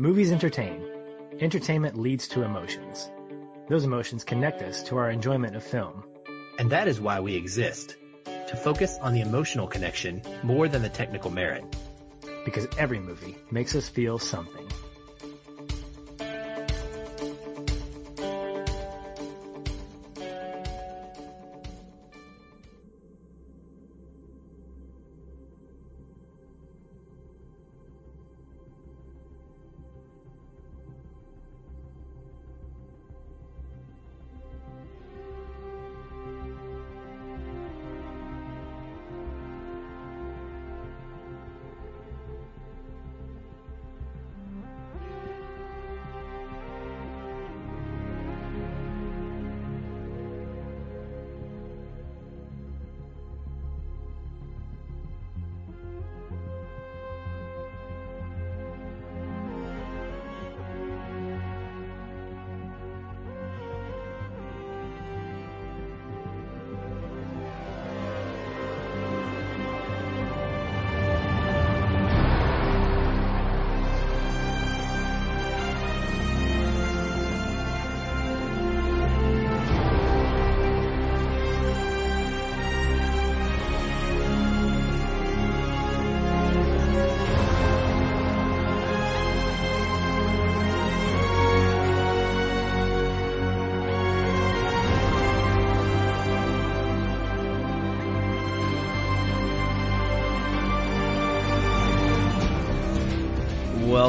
Movies entertain. Entertainment leads to emotions. Those emotions connect us to our enjoyment of film. And that is why we exist. To focus on the emotional connection more than the technical merit. Because every movie makes us feel something.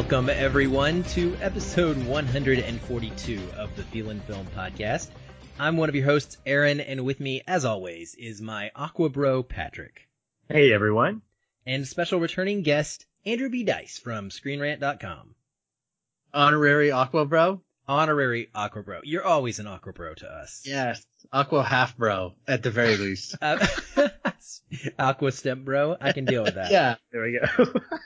Welcome everyone to episode 142 of the Feelin' Film Podcast. I'm one of your hosts, Aaron, and with me, as always, is my Aqua Bro, Patrick. Hey everyone. And special returning guest, Andrew B. Dyce from ScreenRant.com. Honorary Aqua Bro? Honorary Aqua Bro. You're always an Aqua Bro to us. Yes. Aqua Half Bro, at the very least. Uh, Aqua Step Bro? I can deal with that. yeah. There we go.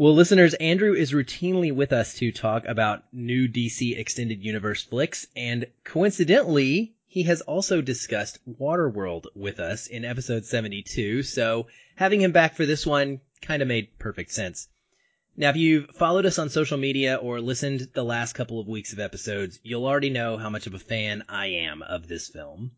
Well, listeners, Andrew is routinely with us to talk about new DC Extended Universe flicks, and coincidentally, he has also discussed Waterworld with us in episode 72, so having him back for this one kind of made perfect sense. Now, if you've followed us on social media or listened the last couple of weeks of episodes, you'll already know how much of a fan I am of this film.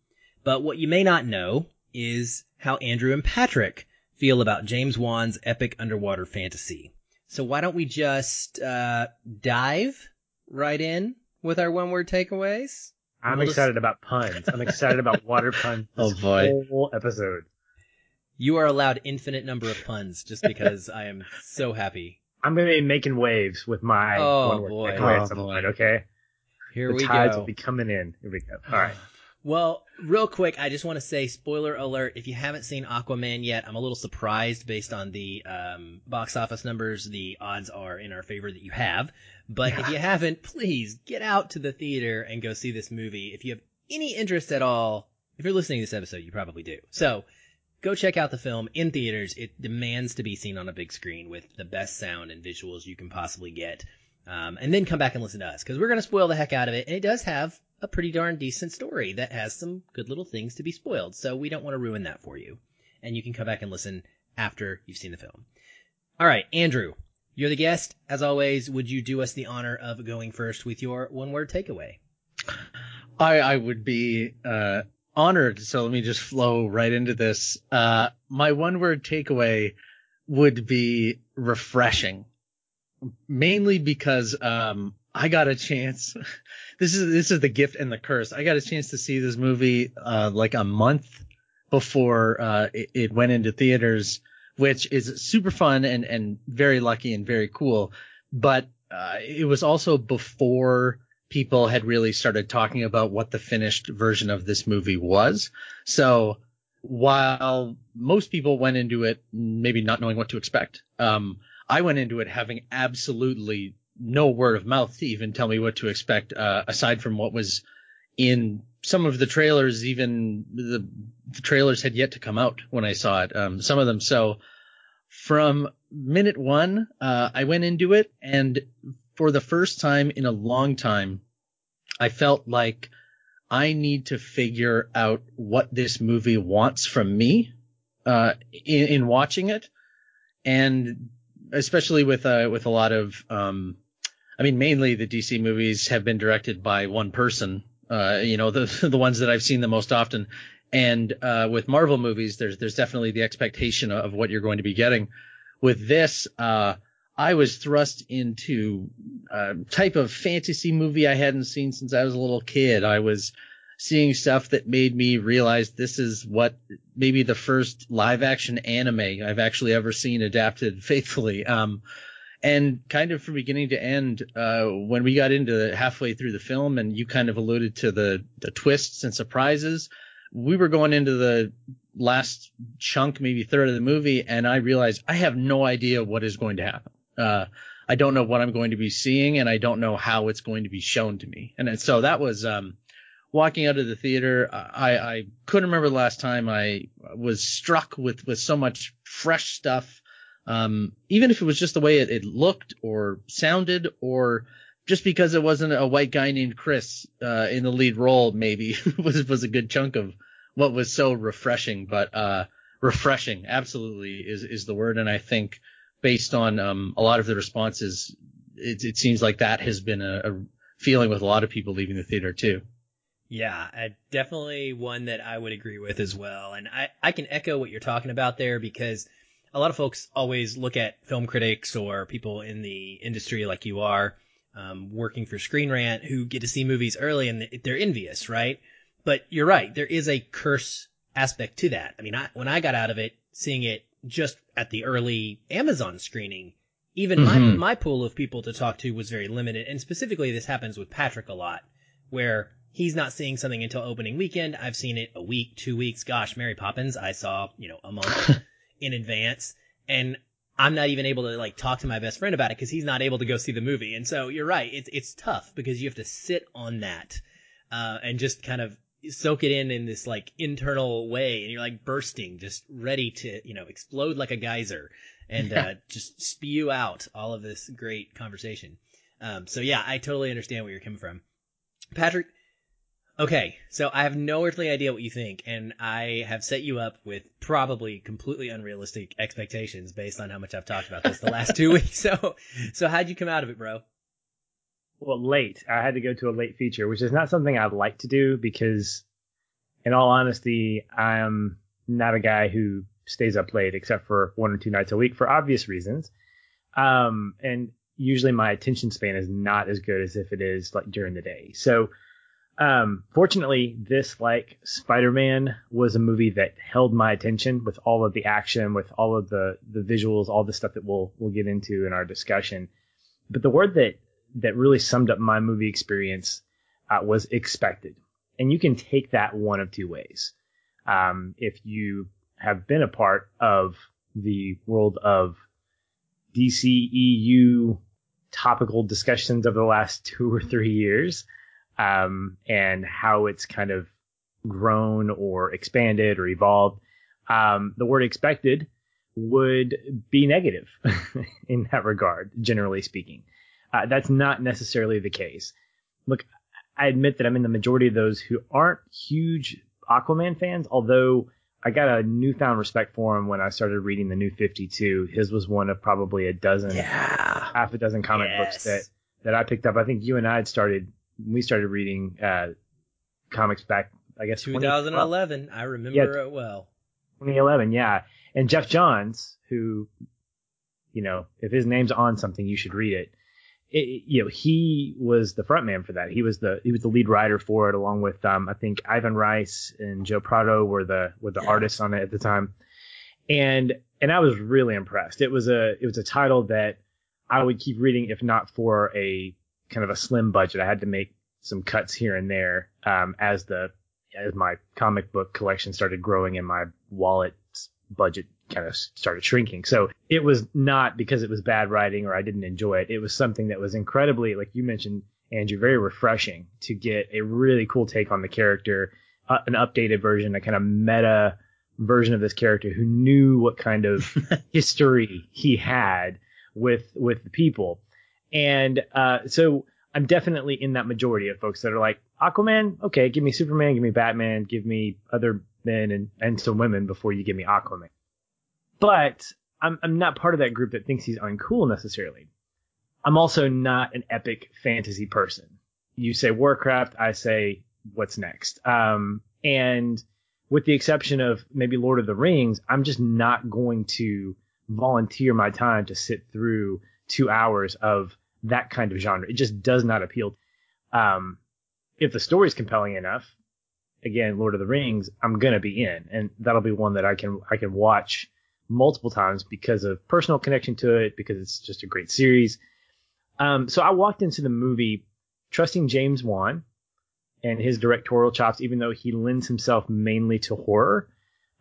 But what you may not know is how Andrew and Patrick feel about James Wan's epic underwater fantasy. So why don't we just uh, dive right in with our one word takeaways? I'm We'll excited about puns. I'm excited about water puns. Oh, boy. Whole episode. You are allowed infinite number of puns just because I am so happy. I'm gonna be making waves with my Oh, one word boy. takeaway Oh, at some boy. point, okay? Here the we tides go. will be coming in. Here we go. All right. Well, real quick, I just want to say, spoiler alert, if you haven't seen Aquaman yet, I'm a little surprised based on the um, box office numbers. The odds are in our favor that you have. But if you haven't, please get out to the theater and go see this movie. If you have any interest at all, if you're listening to this episode, you probably do. So go check out the film in theaters. It demands to be seen on a big screen with the best sound and visuals you can possibly get. Um, and then come back and listen to us because we're going to spoil the heck out of it. And it does have a pretty darn decent story that has some good little things to be spoiled. So we don't want to ruin that for you. And you can come back and listen after you've seen the film. All right, Andrew, you're the guest. As always, would you do us the honor of going first with your one word takeaway? I, I would be uh, honored. So let me just flow right into this. Uh, my one word takeaway would be refreshing, mainly because um, I got a chance. this is this is the gift and the curse. I got a chance to see this movie uh, like a month before uh, it, it went into theaters, which is super fun and and very lucky and very cool. But uh, it was also before people had really started talking about what the finished version of this movie was. So while most people went into it maybe not knowing what to expect, um, I went into it having absolutely no word of mouth to even tell me what to expect, uh, aside from what was in some of the trailers. Even the, the trailers had yet to come out when I saw it. Um, some of them. So from minute one, uh, I went into it and for the first time in a long time, I felt like I need to figure out what this movie wants from me uh, in, in watching it, and especially with uh, with a lot of, um, I mean, mainly the DC movies have been directed by one person. Uh, you know, the the ones that I've seen the most often, and uh, with Marvel movies, there's there's definitely the expectation of what you're going to be getting. With this, uh, I was thrust into a type of fantasy movie I hadn't seen since I was a little kid. I was seeing stuff that made me realize this is what maybe the first live action anime I've actually ever seen adapted faithfully. Um, and kind of from beginning to end, uh, when we got into halfway through the film and you kind of alluded to the, the twists and surprises, we were going into the last chunk, maybe third of the movie, and I realized I have no idea what is going to happen. Uh, I don't know what I'm going to be seeing, and I don't know how it's going to be shown to me. And so that was um, walking out of the theater. I, I couldn't remember the last time I was struck with with so much fresh stuff. Um, even if it was just the way it, it looked or sounded, or just because it wasn't a white guy named Chris uh, in the lead role, maybe was was a good chunk of what was so refreshing. But uh, refreshing, absolutely, is is the word. And I think based on um, a lot of the responses, it, it, seems like that has been a, a, feeling with a lot of people leaving the theater too. Yeah, definitely one that I would agree with as well. And I, I can echo what you're talking about there because a lot of folks always look at film critics or people in the industry like you are, um, working for Screen Rant who get to see movies early and they're envious, right? But you're right. There is a curse aspect to that. I mean, I, when I got out of it, seeing it just at the early Amazon screening, even mm-hmm. my my pool of people to talk to was very limited. And specifically, this happens with Patrick a lot, where he's not seeing something until opening weekend. I've seen it a week, two weeks. Gosh, Mary Poppins, I saw you know a month in advance, and I'm not even able to like talk to my best friend about it because he's not able to go see the movie. And so you're right, it's it's tough because you have to sit on that uh, and just kind of soak it in in this like internal way and you're like bursting just ready to you know explode like a geyser and uh, just spew out all of this great conversation um, so yeah i totally understand where you're coming from patrick okay so i have no earthly idea what you think and i have set you up with probably completely unrealistic expectations based on how much i've talked about this the last two weeks so so how'd you come out of it bro well, late. I had to go to a late feature, which is not something I'd like to do because, in all honesty, I'm not a guy who stays up late except for one or two nights a week for obvious reasons. Um, and usually my attention span is not as good as if it is like during the day. So, um, fortunately, this like Spider-Man was a movie that held my attention with all of the action, with all of the the visuals, all the stuff that we'll we'll get into in our discussion. But the word that that really summed up my movie experience uh, was expected. And you can take that one of two ways. Um, if you have been a part of the world of DCEU topical discussions over the last two or three years, um, and how it's kind of grown or expanded or evolved, um, the word expected would be negative in that regard, generally speaking. Uh, that's not necessarily the case. Look, I admit that I'm in the majority of those who aren't huge Aquaman fans, although I got a newfound respect for him when I started reading the New 52. His was one of probably a dozen, yeah. half a dozen comic yes. books that, that I picked up. I think you and I had started, we started reading uh, comics back, I guess, 2011. I remember yeah, it well. 2011, yeah. And Geoff Johns, who, you know, if his name's on something, you should read it it, you know, he was the front man for that. He was the he was the lead writer for it, along with um, I think Ivan Reis and Joe Prado were the were the artists on it at the time, and and I was really impressed. It was a it was a title that I would keep reading if not for a kind of a slim budget. I had to make some cuts here and there um, as the as my comic book collection started growing and my wallet budget kind of started shrinking. So it was not because it was bad writing or I didn't enjoy it. It was something that was incredibly, like you mentioned, Andrew, very refreshing to get a really cool take on the character, uh, an updated version, a kind of meta version of this character who knew what kind of history he had with with the people. And uh, so I'm definitely in that majority of folks that are like Aquaman. Okay, give me Superman, give me Batman, give me other men and and some women before you give me Aquaman. But I'm I'm not part of that group that thinks he's uncool necessarily. I'm also not an epic fantasy person. You say Warcraft, I say what's next. Um, and with the exception of maybe Lord of the Rings, I'm just not going to volunteer my time to sit through two hours of that kind of genre. It just does not appeal. Um, if the story is compelling enough, again, Lord of the Rings, I'm gonna be in, and that'll be one that I can I can watch multiple times because of personal connection to it, because it's just a great series. Um, so I walked into the movie trusting James Wan and his directorial chops, even though he lends himself mainly to horror.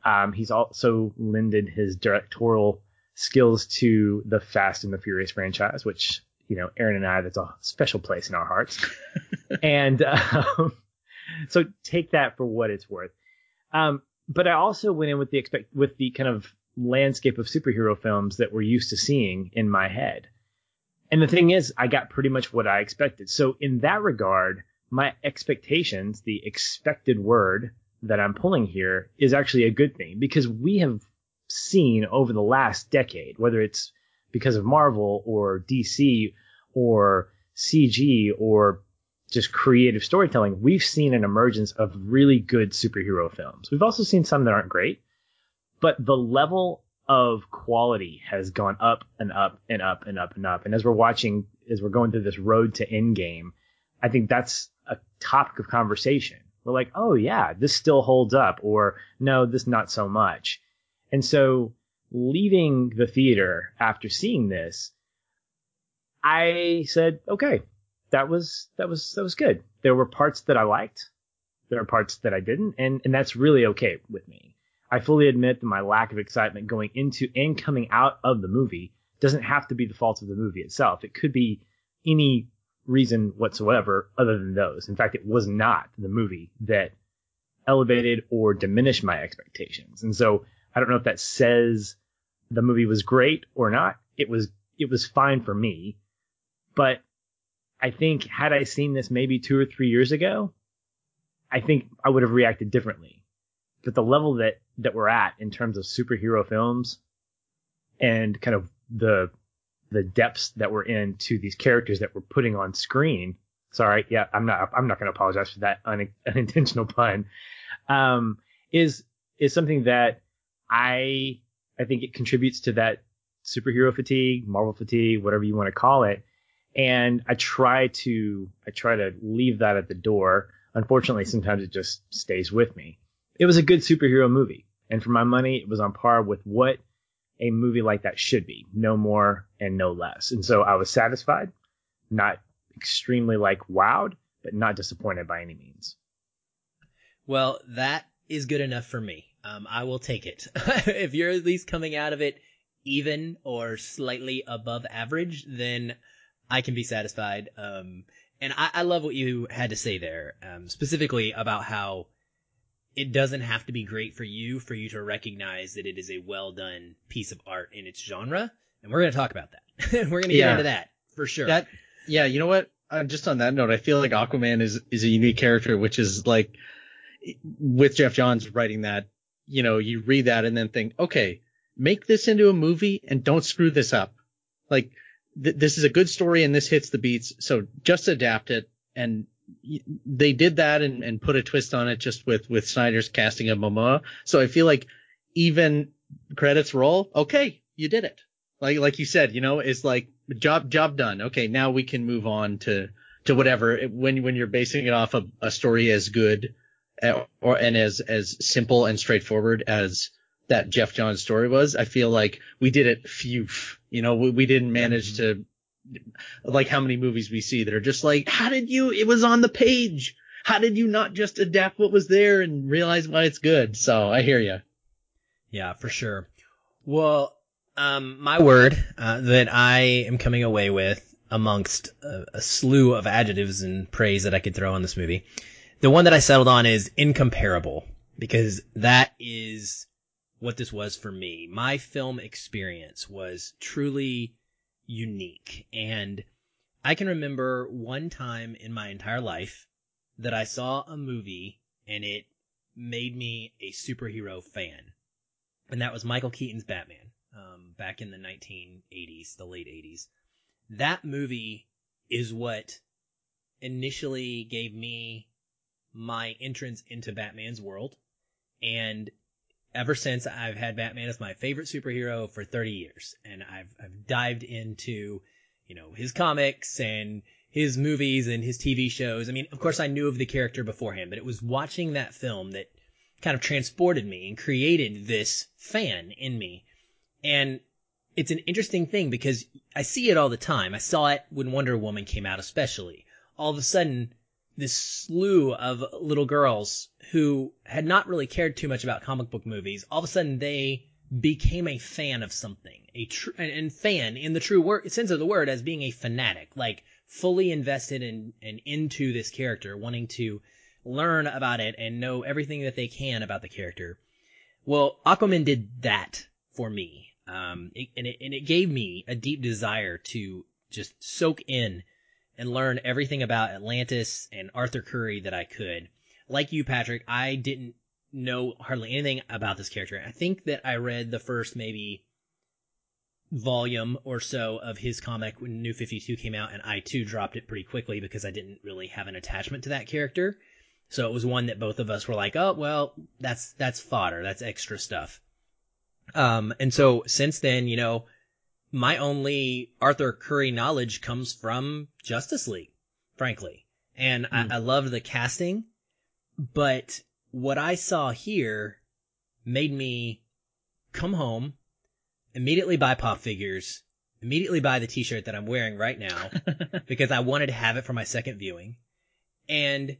Um, he's also lended his directorial skills to the Fast and the Furious franchise, which you know, Aaron and I, that's a special place in our hearts. and um, so take that for what it's worth. Um, but I also went in with the expect with the kind of landscape of superhero films that we're used to seeing in my head. And the thing is, I got pretty much what I expected. So in that regard, my expectations, the expected word that I'm pulling here is actually a good thing because we have seen over the last decade, whether it's because of Marvel or DC or CG or just creative storytelling, we've seen an emergence of really good superhero films. We've also seen some that aren't great, but the level of quality has gone up and up and up and up and up. And as we're watching, as we're going through this road to Endgame, I think that's a topic of conversation. We're like, oh yeah, this still holds up, or no, this not so much. And so leaving the theater after seeing this, I said, okay, that was that was that was good. There were parts that I liked, there are parts that I didn't, and and that's really okay with me. I fully admit that my lack of excitement going into and coming out of the movie doesn't have to be the fault of the movie itself. It could be any reason whatsoever other than those. In fact, it was not the movie that elevated or diminished my expectations. And so I don't know if that says the movie was great or not. It was it was fine for me, but I think had I seen this maybe two or three years ago, I think I would have reacted differently. But the level that that we're at in terms of superhero films and kind of the the depths that we're in to these characters that we're putting on screen. Sorry, yeah, I'm not I'm not going to apologize for that un, unintentional pun. Um, is is something that I I think it contributes to that superhero fatigue, Marvel fatigue, whatever you want to call it. And I try to I try to leave that at the door. Unfortunately, sometimes it just stays with me. It was a good superhero movie, and for my money, it was on par with what a movie like that should be, no more and no less. And so I was satisfied, not extremely like wowed, but not disappointed by any means. Well, that is good enough for me. Um, I will take it. if you're at least coming out of it even or slightly above average, then I can be satisfied. Um, and I, I, love what you had to say there, um, specifically about how it doesn't have to be great for you for you to recognize that it is a well done piece of art in its genre. And we're going to talk about that. we're going to get yeah. into that for sure. That, yeah, you know what? Uh, just on that note, I feel like Aquaman is, is a unique character, which is like, with Geoff Johns writing that, you know, you read that and then think, okay, make this into a movie and don't screw this up. Like, th- this is a good story and this hits the beats. So just adapt it. And they did that and, and put a twist on it just with, with Snyder's casting of Momoa. So I feel like even credits roll. Okay. You did it. Like, like you said, you know, it's like job, job done. Okay. Now we can move on to, to whatever. When, when you're basing it off of a story as good or, and as, as simple and straightforward as, that Geoff Johns story was, I feel like we did it phew. You know, we, we didn't manage to like how many movies we see that are just like, how did you, it was on the page. How did you not just adapt what was there and realize why it's good? So I hear you. Yeah, for sure. Well, um, my word, uh, that I am coming away with amongst a, a slew of adjectives and praise that I could throw on this movie. The one that I settled on is incomparable because that is what this was for me. My film experience was truly unique and I can remember one time in my entire life that I saw a movie and it made me a superhero fan. And that was Michael Keaton's Batman, um, back in the 1980s, the late 80s. That movie is what initially gave me my entrance into Batman's world. And ever since I've had Batman as my favorite superhero for 30 years. And I've, I've dived into, you know, his comics and his movies and his TV shows. I mean, of course I knew of the character beforehand, but it was watching that film that kind of transported me and created this fan in me. And it's an interesting thing because I see it all the time. I saw it when Wonder Woman came out, especially. All of a sudden, this slew of little girls who had not really cared too much about comic book movies, all of a sudden they became a fan of something, a true and fan in the true sense of the word as being a fanatic, like fully invested in and into this character, wanting to learn about it and know everything that they can about the character. Well, Aquaman did that for me. Um, it, and it, and it gave me a deep desire to just soak in and learn everything about Atlantis and Arthur Curry that I could. Like you, Patrick, I didn't know hardly anything about this character. I think that I read the first maybe volume or so of his comic when New 52 came out, and I too dropped it pretty quickly because I didn't really have an attachment to that character. So it was one that both of us were like, oh, well, that's, that's fodder. That's extra stuff. Um, and so since then, you know, my only Arthur Curry knowledge comes from Justice League, frankly. And mm. I, hmm. I love the casting, but what I saw here made me come home, immediately buy pop figures, immediately buy the t-shirt that I'm wearing right now because I wanted to have it for my second viewing. And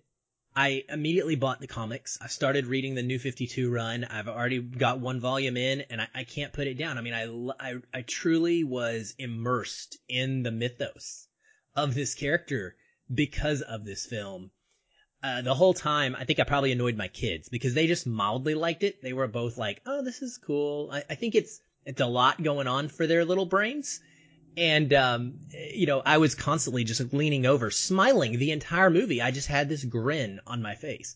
I immediately bought the comics. I started reading the New 52 run. I've already got one volume in and I, I can't put it down. I mean, I, I, I truly was immersed in the mythos of this character because of this film. Uh, the whole time, I think I probably annoyed my kids because they just mildly liked it. They were both like, "Oh, this is cool." I, I think it's it's a lot going on for their little brains, and um, you know, I was constantly just leaning over, smiling the entire movie. I just had this grin on my face.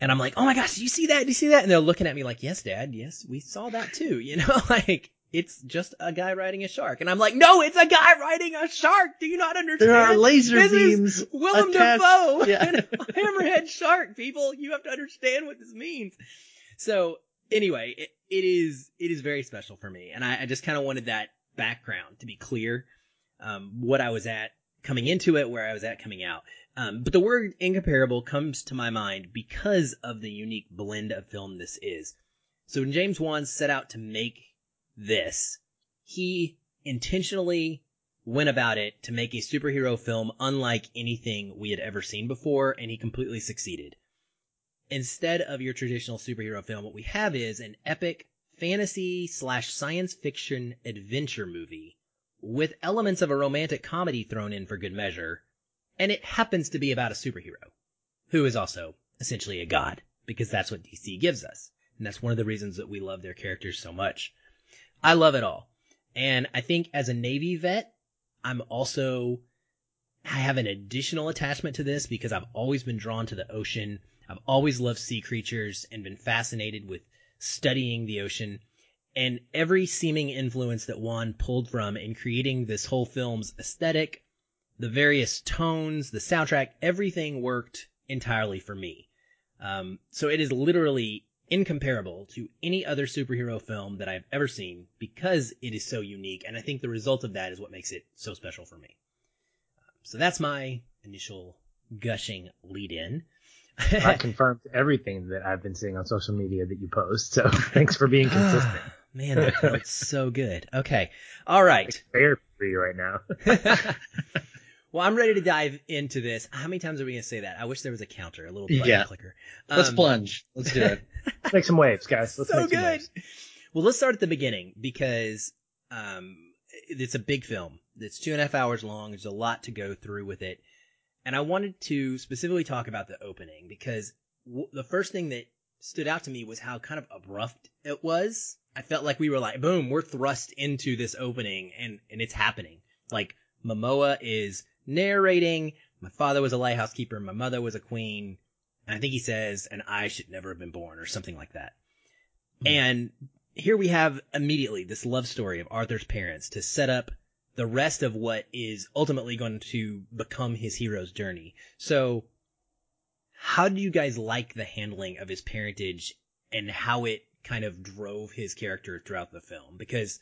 And I'm like, oh my gosh, do you see that? Do you see that? And they're looking at me like, yes, dad, yes, we saw that too. You know, like, it's just a guy riding a shark. And I'm like, no, it's a guy riding a shark. Do you not understand? There are laser this beams. Is Willem attached. Dafoe yeah. and a hammerhead shark, people. You have to understand what this means. So anyway, it, it is, it is very special for me. And I, I just kind of wanted that background to be clear, um, what I was at coming into it, where I was at coming out. Um, but the word incomparable comes to my mind because of the unique blend of film this is. So when James Wan set out to make this, he intentionally went about it to make a superhero film unlike anything we had ever seen before, and he completely succeeded. Instead of your traditional superhero film, what we have is an epic fantasy slash science fiction adventure movie with elements of a romantic comedy thrown in for good measure. And it happens to be about a superhero who is also essentially a god because that's what DC gives us. And that's one of the reasons that we love their characters so much. I love it all. And I think as a Navy vet, I'm also, I have an additional attachment to this because I've always been drawn to the ocean. I've always loved sea creatures and been fascinated with studying the ocean and every seeming influence that Wan pulled from in creating this whole film's aesthetic, the various tones, the soundtrack, everything worked entirely for me. Um, so it is literally incomparable to any other superhero film that I've ever seen because it is so unique. And I think the result of that is what makes it so special for me. So that's my initial gushing lead in. I confirmed everything that I've been seeing on social media that you post. So thanks for being consistent. Man, that felt so good. Okay. All right. It's fair for you right now. well, I'm ready to dive into this. How many times are we going to say that? I wish there was a counter, a little button yeah. clicker. Um, let's plunge. Let's do it. let's make some waves, guys. Let's so good. Waves. Well, let's start at the beginning because um, it's a big film. It's two and a half hours long. There's a lot to go through with it. And I wanted to specifically talk about the opening because w- the first thing that stood out to me was how kind of abrupt it was. I felt like we were like, boom, we're thrust into this opening and, and it's happening. Like Momoa is narrating, my father was a lighthouse keeper, my mother was a queen, and I think he says, and I should never have been born or something like that. Mm-hmm. And here we have immediately this love story of Arthur's parents to set up the rest of what is ultimately going to become his hero's journey. So how do you guys like the handling of his parentage and how it kind of drove his character throughout the film? Because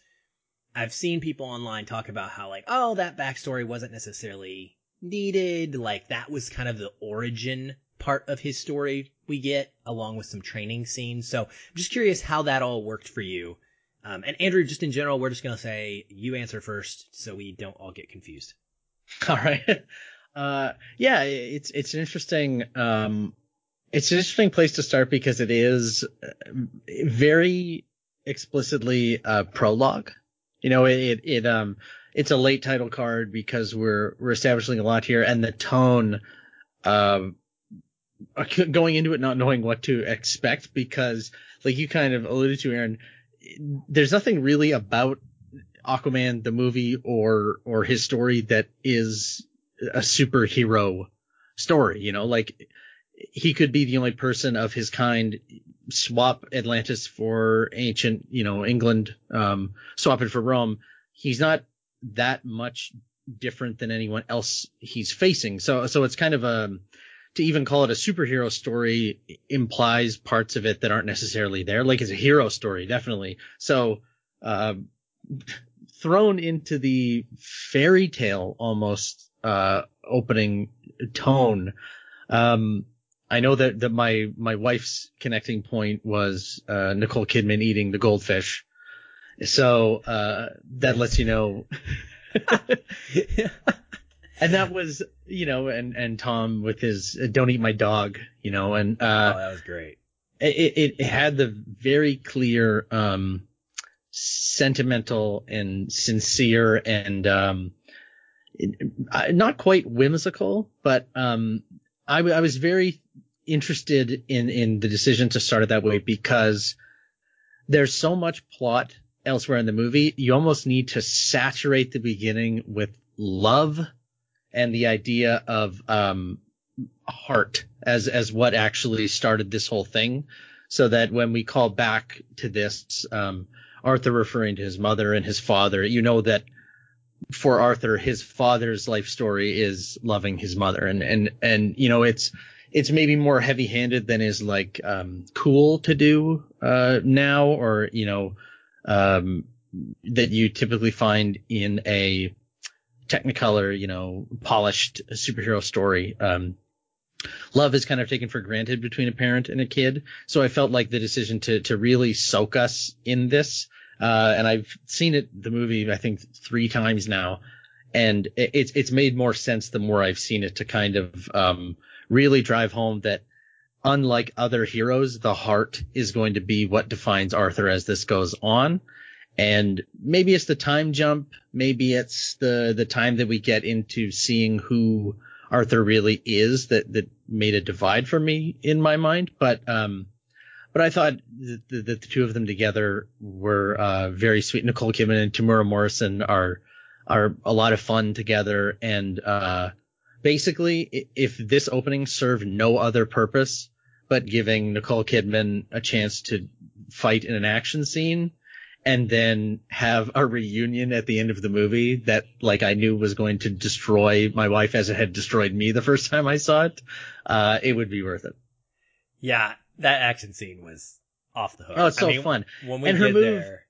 I've seen people online talk about how like, oh, that backstory wasn't necessarily needed. Like that was kind of the origin part of his story we get along with some training scenes. So I'm just curious how that all worked for you. Um, and Andrew, just in general, we're just going to say you answer first so we don't all get confused. All right. Uh, yeah, it's, it's an interesting, um, it's an interesting place to start because it is uh, very explicitly a prologue. You know, it, it, um, it's a late title card because we're, we're establishing a lot here and the tone, um, going into it not knowing what to expect because like you kind of alluded to Aaron there's nothing really about Aquaman the movie or or his story that is a superhero story you know? Like he could be the only person of his kind swap Atlantis for ancient you know England um swap it for Rome. He's not that much different than anyone else he's facing. So so it's kind of a to even call it a superhero story implies parts of it that aren't necessarily there. Like it's a hero story, definitely. So, uh, thrown into the fairy tale almost, uh, opening tone. Um, I know that, that my, my wife's connecting point was, uh, Nicole Kidman eating the goldfish. So, uh, that lets you know. and that was you know and and tom with his uh, don't eat my dog you know and uh oh that was great. it, it had the very clear um sentimental and sincere and um not quite whimsical but um I, I was very interested in in the decision to start it that way because there's so much plot elsewhere in the movie you almost need to saturate the beginning with love and the idea of um, heart as as what actually started this whole thing, so that when we call back to this, um, Arthur referring to his mother and his father, you know that for Arthur, his father's life story is loving his mother, and and and you know it's it's maybe more heavy handed than is like um, cool to do uh, now, or you know um, that you typically find in a technicolor, you know, polished superhero story. Um, love is kind of taken for granted between a parent and a kid. So I felt like the decision to, to really soak us in this, uh, and I've seen it, the movie, I think three times now. And it's, it's made more sense the more I've seen it to kind of, um, really drive home that unlike other heroes, the heart is going to be what defines Arthur as this goes on. And maybe it's the time jump. Maybe it's the, the time that we get into seeing who Arthur really is that, that made a divide for me in my mind. But, um, but I thought that the, two of them together were, uh, very sweet. Nicole Kidman and Temuera Morrison are, are a lot of fun together. And, uh, basically if this opening served no other purpose, but giving Nicole Kidman a chance to fight in an action scene, and then have a reunion at the end of the movie that like I knew was going to destroy my wife as it had destroyed me the first time I saw it, uh, it would be worth it. Yeah, that action scene was off the hook. Oh, it's so I mean, fun. When we and her move, there...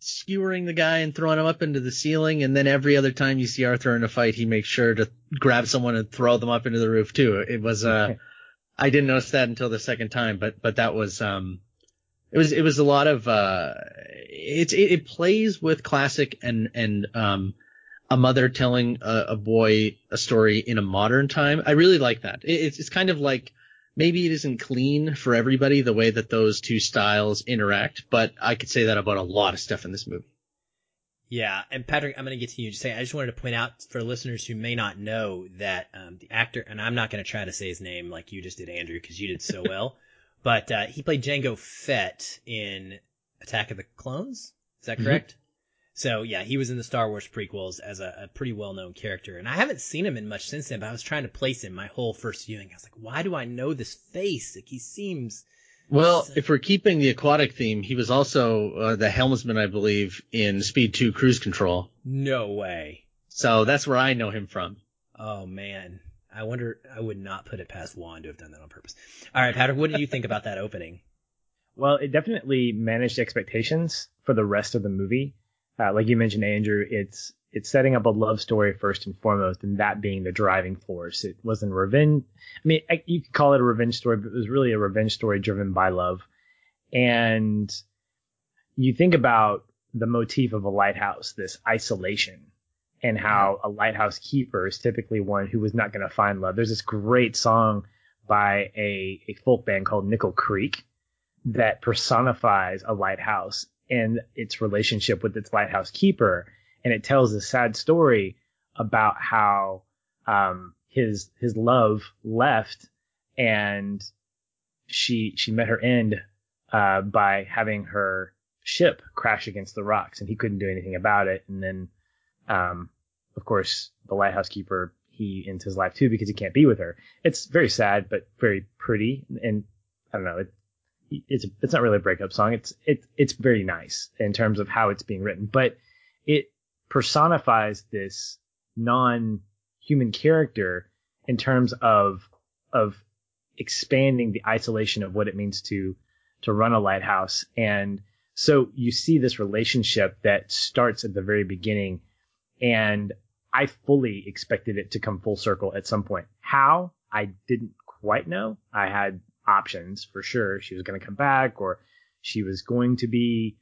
skewering the guy and throwing him up into the ceiling, and then every other time you see Arthur in a fight, he makes sure to grab someone and throw them up into the roof too. It was uh, I didn't notice that until the second time, but but that was um it was it was a lot of uh it's it, it plays with classic and and um a mother telling a, a, boy a story in a modern time. I really like that. It, it's it's kind of like maybe it isn't clean for everybody the way that those two styles interact, but I could say that about a lot of stuff in this movie. Yeah, and Patrick, I'm going to get to you. Just say, I just wanted to point out for listeners who may not know that um, the actor, and I'm not going to try to say his name like you just did, Andrew, because you did so well. But uh, he played Jango Fett in Attack of the Clones. Is that mm-hmm. correct? Mm-hmm. So yeah, he was in the Star Wars prequels as a, a pretty well known character, and I haven't seen him in much since then. But I was trying to place him my whole first viewing. I was like, why do I know this face? Like he seems. Well, if we're keeping the aquatic theme, he was also uh, the helmsman, I believe, in Speed 2 Cruise Control. No way. So that's where I know him from. Oh man, I wonder. I would not put it past Wan to have done that on purpose. All right, Patrick, what did you think about that opening? Well, it definitely managed expectations for the rest of the movie. Uh, like you mentioned, Andrew, it's it's setting up a love story first and foremost, and that being the driving force. It wasn't revenge. I mean, you could call it a revenge story, but it was really a revenge story driven by love. And you think about the motif of a lighthouse, this isolation, and how a lighthouse keeper is typically one who was not going to find love. There's this great song by a, a folk band called Nickel Creek that personifies a lighthouse and its relationship with its lighthouse keeper. And it tells a sad story about how um, his his love left and she she met her end uh, by having her ship crash against the rocks and he couldn't do anything about it. And then um, of course the lighthouse keeper he ends his life too because he can't be with her. It's very sad but very pretty and I don't know. It, it's it's not really a breakup song. It's it's it's very nice in terms of how it's being written, but it personifies this non-human character in terms of of expanding the isolation of what it means to to run a lighthouse and so you see this relationship that starts at the very beginning and I fully expected it to come full circle at some point. How? I didn't quite know. I had options for sure. She was going to come back or she was going to be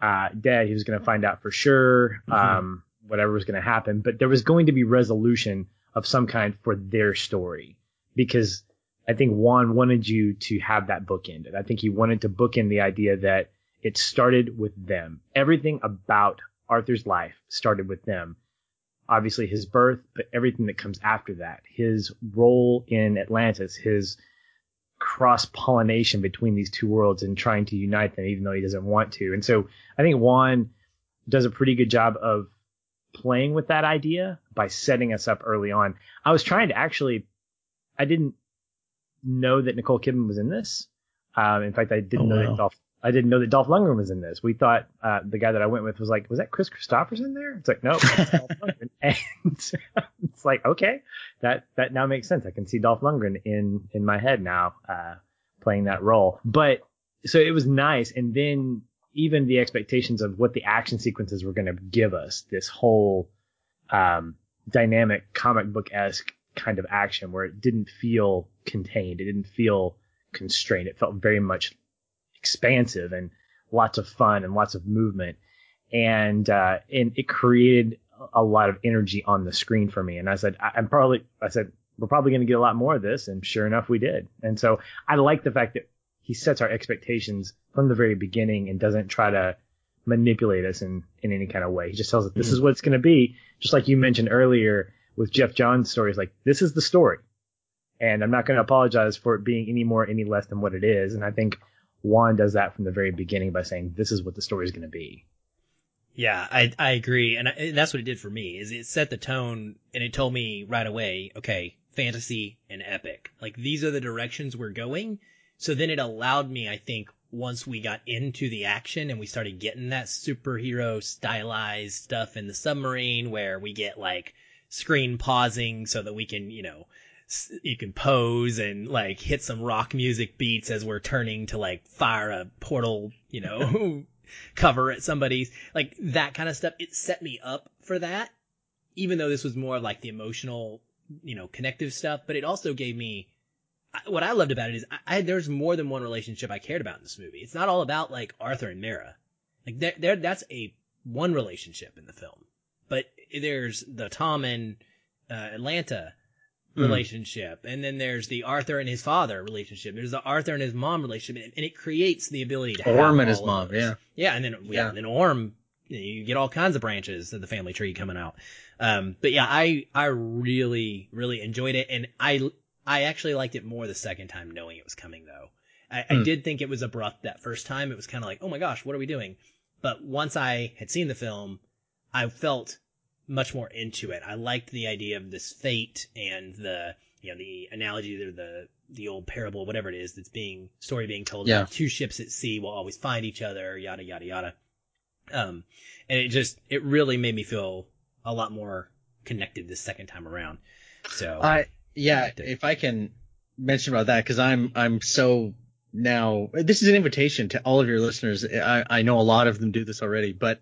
uh, dead. He was going to find out for sure. Mm-hmm. Um, whatever was going to happen, but there was going to be resolution of some kind for their story because I think Wan wanted you to have that bookend. I think he wanted to book bookend the idea that it started with them. Everything about Arthur's life started with them. Obviously his birth, but everything that comes after that, his role in Atlantis, his cross pollination between these two worlds and trying to unite them, even though he doesn't want to. And so I think Wan does a pretty good job of playing with that idea by setting us up early on. I was trying to actually, I didn't know that Nicole Kidman was in this. Um, in fact, I didn't oh, know wow. that Dolph I didn't know that Dolph Lundgren was in this. We thought uh, the guy that I went with was like, was that Kris Kristofferson in there? It's like, no, and it's like, okay, that that now makes sense. I can see Dolph Lundgren in in my head now, uh, playing that role. But so it was nice, and then even the expectations of what the action sequences were going to give us, this whole um, dynamic comic book esque kind of action where it didn't feel contained, it didn't feel constrained. It felt very much expansive and lots of fun and lots of movement. And, uh, and it created a lot of energy on the screen for me. And I said, I, am probably, I said, we're probably going to get a lot more of this. And sure enough, we did. And so I like the fact that he sets our expectations from the very beginning and doesn't try to manipulate us in, in any kind of way. He just tells us this mm-hmm. is what it's going to be. Just like you mentioned earlier with Geoff Johns' stories, like this is the story. And I'm not going to apologize for it being any more, any less than what it is. And I think Wan does that from the very beginning by saying this is what the story is going to be. Yeah, I I agree, and, I, and that's what it did for me. Is it set the tone and it told me right away, okay, fantasy and epic, like these are the directions we're going. So then it allowed me, I think, once we got into the action and we started getting that superhero stylized stuff in the submarine, where we get like screen pausing so that we can, you know, you can pose and like hit some rock music beats as we're turning to like fire a portal, you know, cover at somebody's like that kind of stuff. It set me up for that, even though this was more like the emotional, you know, connective stuff. But it also gave me what I loved about it is I, I there's more than one relationship I cared about in this movie. It's not all about like Arthur and Mera. Like there, there, that's a one relationship in the film, but there's the Tom and uh, Atlanna Hmm. relationship. And then there's the Arthur and his father relationship. There's the Arthur and his mom relationship. And it creates the ability to Orm and his mom, yeah. Yeah, and then, yeah, yeah. and then Orm, you get all kinds of branches of the family tree coming out. Um, but yeah, I, I really, really enjoyed it. And I, I actually liked it more the second time knowing it was coming though. I, I hmm. did think it was abrupt that first time. It was kind of like, oh my gosh, what are we doing? but once I had seen the film, I felt much more into it. I liked the idea of this fate and the you know the analogy or the the old parable, whatever it is that's being story being told Yeah. about two ships at sea will always find each other, yada yada yada. Um, and it just it really made me feel a lot more connected this second time around. So I yeah, it. if I can mention about that because I'm I'm so now this is an invitation to all of your listeners. I I know a lot of them do this already, but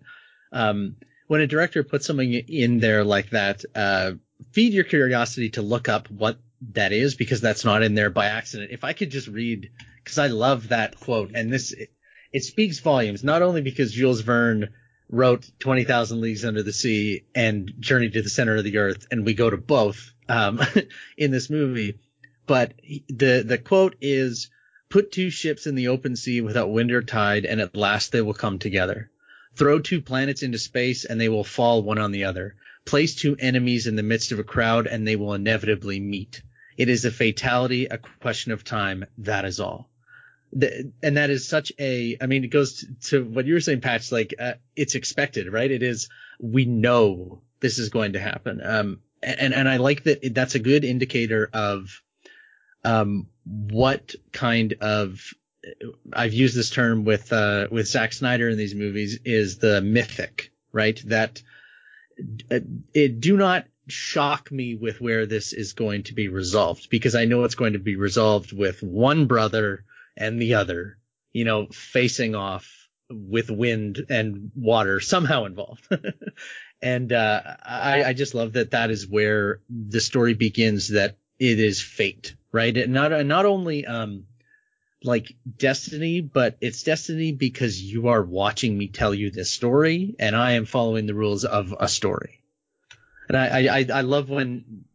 um when a director puts something in there like that, uh feed your curiosity to look up what that is because that's not in there by accident. If I could just read because I love that quote and this it, it speaks volumes not only because Jules Verne wrote 20,000 Leagues Under the Sea and Journey to the Center of the Earth, and we go to both um, in this movie. But the the quote is, "Put two ships in the open sea without wind or tide, and at last they will come together. Throw two planets into space, and they will fall one on the other. Place two enemies in the midst of a crowd, and they will inevitably meet. It is a fatality, a question of time. That is all." the, and that is such a i mean it goes to, to what you were saying patch like uh, it's expected right it is we know this is going to happen um and and i like that that's a good indicator of um what kind of i've used this term with uh with Zack Snyder in these movies is the mythic right that uh, it do not shock me with where this is going to be resolved because I know it's going to be resolved with one brother and the other, you know, facing off with wind and water somehow involved. and uh, I, I just love that that is where the story begins. That it is fate, right? And not not only um like destiny, but it's destiny because you are watching me tell you this story, and I am following the rules of a story. And I I, I- love when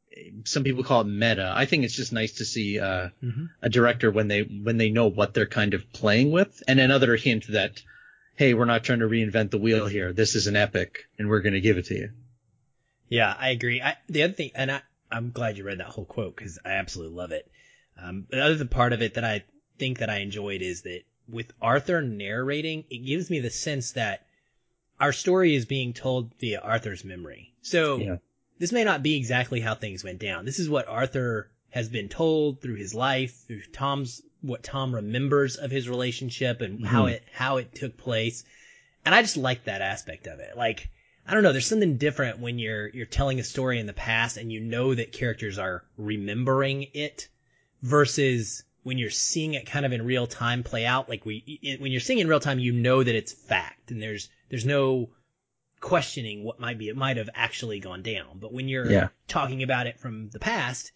some people call it meta. I think it's just nice to see uh, Mhm. a director when they when they know what they're kind of playing with, and another hint that, hey, we're not trying to reinvent the wheel here. This is an epic, and we're going to give it to you. Yeah, I agree. I, the other thing, and I, I'm glad you read that whole quote because I absolutely love it. Um, the other part of it that I think that I enjoyed is that with Arthur narrating, it gives me the sense that our story is being told via Arthur's memory. So Yeah. this may not be exactly how things went down. This is what Arthur has been told through his life, through Tom's what Tom remembers of his relationship and how Mhm. it how it took place. And I just like that aspect of it. Like I don't know, there's something different when you're you're telling a story in the past and you know that characters are remembering it versus when you're seeing it kind of in real time play out. Like we it, when you're seeing it in real time, you know that it's fact and there's there's no questioning what might be it might have actually gone down. But when you're Yeah. talking about it from the past,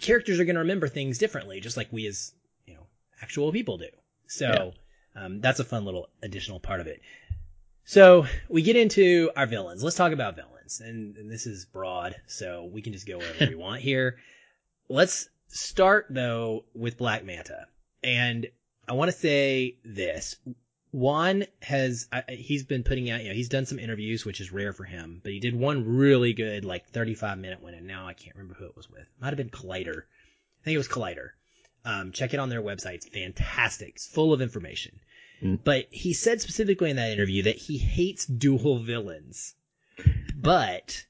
characters are going to remember things differently, just like we as you know actual people do. So um, that's a fun little additional part of it. So we get into our villains. Let's talk about villains, and, and this is broad, so we can just go wherever we want here. Let's start though with Black Manta, and I want to say this. Wan has I- he's been putting out you know he's done some interviews which is rare for him but he did one really good like 35 minute one and now I can't remember who it was with. Might have been Collider. I think it was Collider. Um, check it on their website. It's fantastic. It's full of information. Mm. but he said specifically in that interview that he hates dual villains but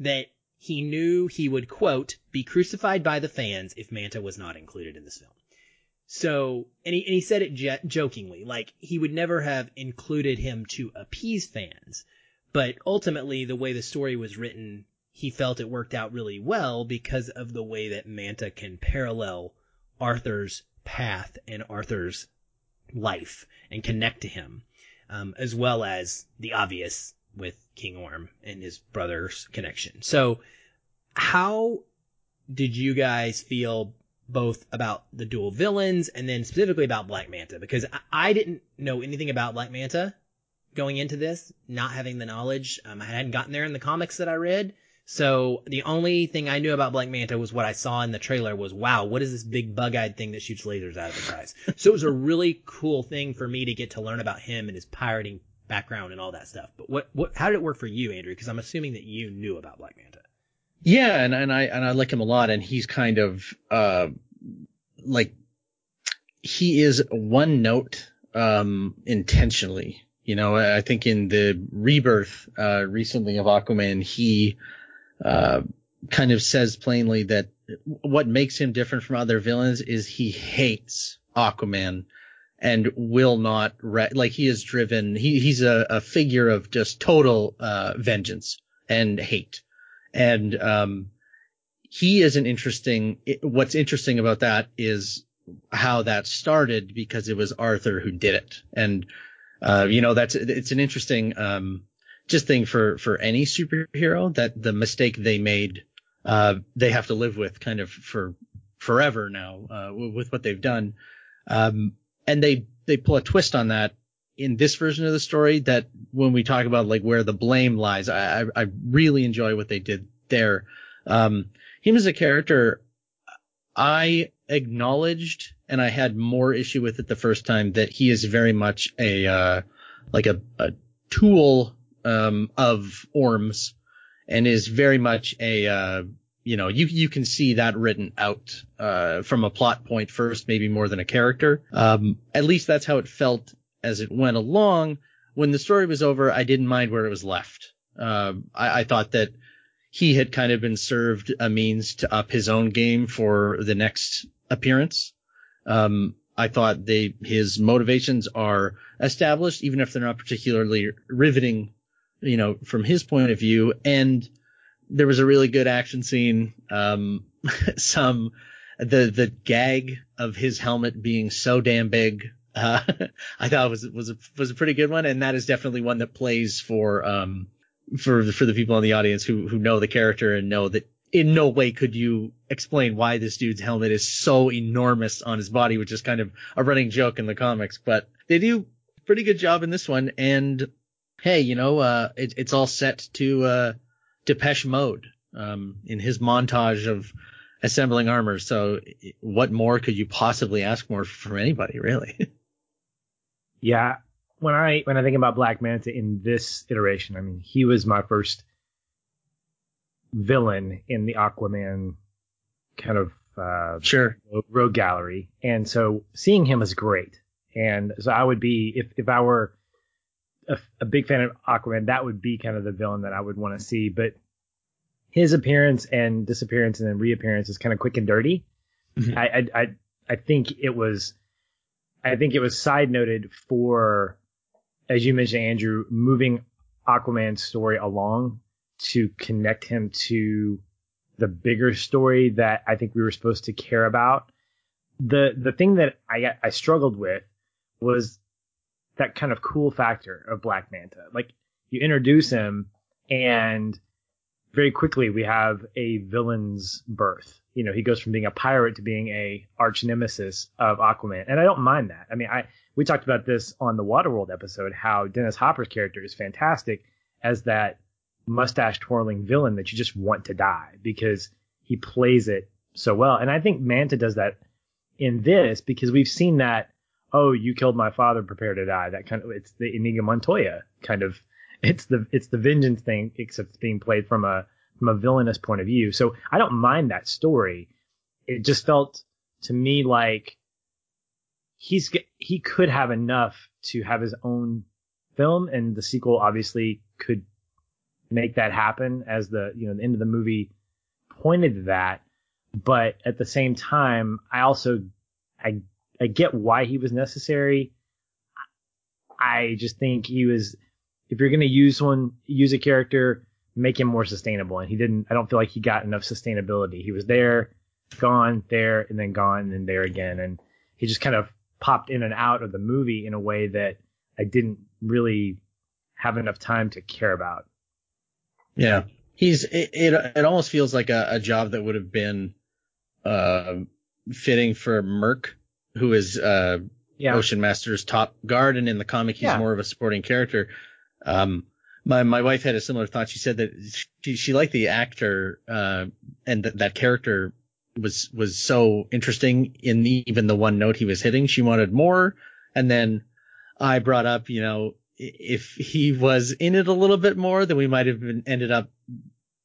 that he knew he would quote be crucified by the fans if Manta was not included in this film so, and he, and he said it j- jokingly, like he would never have included him to appease fans. But ultimately, the way the story was written, he felt it worked out really well because of the way that Manta can parallel Arthur's path and Arthur's life and connect to him, um, as well as the obvious with King Orm and his brother's connection. So, how did you guys feel both about the dual villains and then specifically about Black Manta? Because I, didn't know anything about Black Manta going into this, not having the knowledge. Um, I hadn't gotten there in the comics that I read. So the only thing I knew about Black Manta was what I saw in the trailer was, wow, what is this big bug-eyed thing that shoots lasers out of its eyes? so it was a really cool thing for me to get to learn about him and his pirating background and all that stuff. But what, what, how did it work for you, Andrew? Because I'm assuming that you knew about Black Manta. Yeah, and, and I and I like him a lot, and he's kind of uh like he is one note um intentionally You know, I think in the rebirth uh, recently of Aquaman, he uh, kind of says plainly that what makes him different from other villains is he hates Aquaman and will not re- like he is driven. He he's a, a figure of just total uh, vengeance and hate, and um, he is an interesting. What's interesting about that is how that started because it was Arthur who did it, and uh, you know that's it's an interesting um, just thing for for any superhero that the mistake they made uh, they have to live with kind of for forever now uh, with what they've done. Um, and they they pull a twist on that in this version of the story that when we talk about like where the blame lies, I I, I really enjoy what they did there. Um, him as a character, I acknowledged and I had more issue with it the first time that he is very much a uh, like a, a tool um, of Orm's and is very much a uh, you know you you can see that written out uh, from a plot point first, maybe more than a character. Um, at least that's how it felt as it went along. When the story was over, I didn't mind where it was left. Uh, I, I thought that he had kind of been served a means to up his own game for the next appearance. Um, I thought they his motivations are established, even if they're not particularly riveting, you know, from his point of view. And there was a really good action scene. Um, some the the gag of his helmet being so damn big. Uh, I thought was was a, was a pretty good one, and that is definitely one that plays for um for for the people in the audience who who know the character and know that in no way could you explain why this dude's helmet is so enormous on his body, which is kind of a running joke in the comics. But they do pretty good job in this one. And hey, you know, uh, it, it's all set to, uh, Depeche Mode, um, in his montage of assembling armor. So what more could you possibly ask more from anybody, really? yeah. When I, when I think about Black Manta in this iteration, I mean, he was my first villain in the Aquaman kind of uh, sure rogue gallery, and so seeing him is great. And so I would be if if I were a, a big fan of Aquaman, that would be kind of the villain that I would want to see. But his appearance and disappearance and then reappearance is kind of quick and dirty. Mm-hmm. I, I I I think it was I think it was side noted for as you mentioned, Andrew, moving Aquaman's story along to connect him to the bigger story that I think we were supposed to care about. The the thing that I I struggled with was that kind of cool factor of Black Manta. Like you introduce him and very quickly we have a villain's birth. You know, he goes from being a pirate to being a arch nemesis of Aquaman. And I don't mind that. I mean, I we talked about this on the Waterworld episode how Dennis Hopper's character is fantastic as that mustache twirling villain that you just want to die because he plays it so well. And I think Manta does that in this because we've seen that. Oh, you killed my father, prepare to die. That kind of it's the Inigo Montoya kind of. It's the it's the vengeance thing, except it's being played from a from a villainous point of view. So I don't mind that story. It just felt to me like he's he could have enough to have his own film, and the sequel obviously could make that happen as the you know the end of the movie pointed to that but at the same time i also i i get why he was necessary. I just think he was if you're going to use one use a character make him more sustainable. And he didn't i don't feel like he got enough sustainability. He was there gone there and then gone and then there again. And he just kind of popped in and out of the movie in a way that i didn't really have enough time to care about. Yeah, he's it. It, it almost feels like a, a, job that would have been uh, fitting for Murk, who is uh, yeah. Ocean Master's top guard, and in the comic he's yeah. more of a supporting character. Um, my my wife had a similar thought. She said that she she liked the actor uh, and that that character was was so interesting in the, even the one note he was hitting. She wanted more, and then I brought up, you know, if he was in it a little bit more, then we might have been, ended up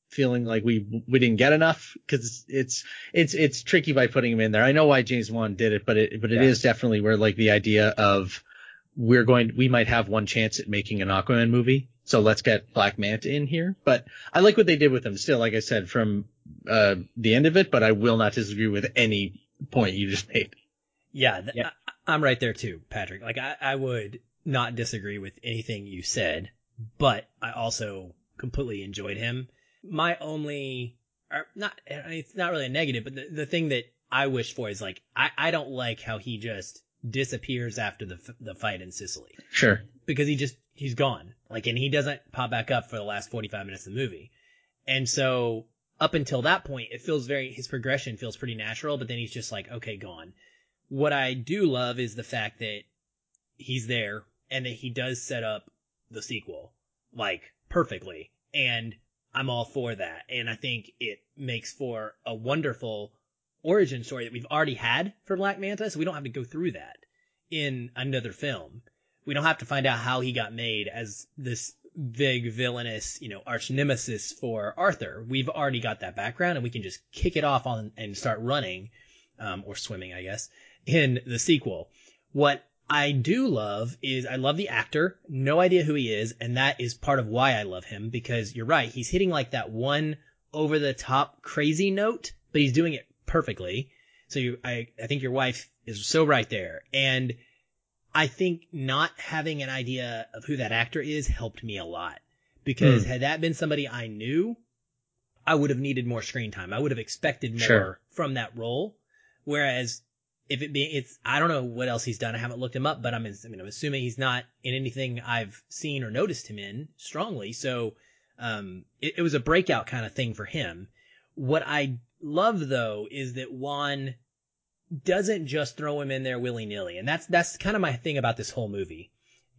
feeling like we we didn't get enough because it's it's it's tricky by putting him in there. I know why James Wan did it, but it but it yeah. is definitely where like the idea of we're going, we might have one chance at making an Aquaman movie. So let's get Black Manta in here. But I like what they did with him still, like I said, from, uh, the end of it, but I will not disagree with any point you just made. Yeah. Th- yeah. I, am right there too, Patrick. Like I, I would not disagree with anything you said, but I also completely enjoyed him. My only, or not, it's not really a negative, but the, the thing that I wish for is like, I, I don't like how he just disappears after the, the fight in Sicily. Sure. Because he just, he's gone. Like, and he doesn't pop back up for the last 45 minutes of the movie. And so up until that point, it feels very, his progression feels pretty natural, but then he's just like, okay, gone. What I do love is the fact that he's there and that he does set up the sequel, like, perfectly. And I'm all for that. And I think it makes for a wonderful origin story that we've already had for Black Manta, so we don't have to go through that in another film. We don't have to find out how he got made as this big villainous, you know, arch nemesis for Arthur. We've already got that background and we can just kick it off on and start running, um, or swimming, I guess, in the sequel. What I do love is I love the actor, no idea who he is, and that is part of why I love him because you're right, he's hitting like that one over the top crazy note, but he's doing it perfectly. So you, I, I think your wife is so right there. And I think not having an idea of who that actor is helped me a lot because mm. had that been somebody I knew, I would have needed more screen time. I would have expected more sure. from that role. Whereas if it be, it's, I don't know what else he's done. I haven't looked him up, but I'm, I mean, I'm assuming he's not in anything I've seen or noticed him in strongly. So, um, it, it was a breakout kind of thing for him. What I love though is that Wan doesn't just throw him in there willy nilly. And that's, that's kind of my thing about this whole movie.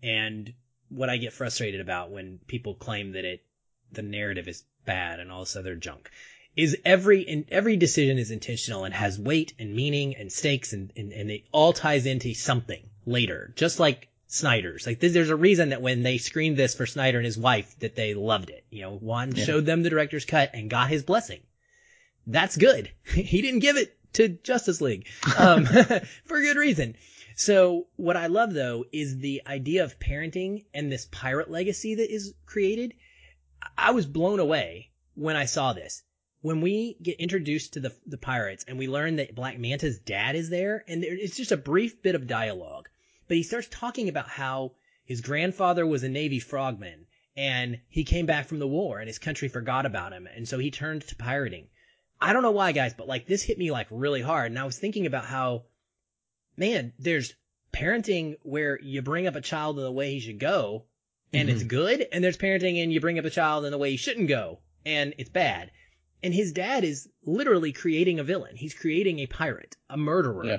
And what I get frustrated about when people claim that it, the narrative is bad and all this other junk is every, in, every decision is intentional and has weight and meaning and stakes and, and, and it all ties into something later. Just like Snyder's. Like there's a reason that when they screened this for Snyder and his wife that they loved it. You know, Wan yeah. showed them the director's cut and got his blessing. That's good. he didn't give it to Justice League um, for good reason. So what I love though is the idea of parenting and this pirate legacy that is created. I was blown away when I saw this. When we get introduced to the the pirates and we learn that Black Manta's dad is there, and it's just a brief bit of dialogue, but he starts talking about how his grandfather was a Navy frogman and he came back from the war and his country forgot about him, and so he turned to pirating. I don't know why, guys, but like this hit me like really hard. And I was thinking about how, man, there's parenting where you bring up a child in the way he should go and mm-hmm. it's good. And there's parenting and you bring up a child in the way he shouldn't go and it's bad. And his dad is literally creating a villain. He's creating a pirate, a murderer. Yeah.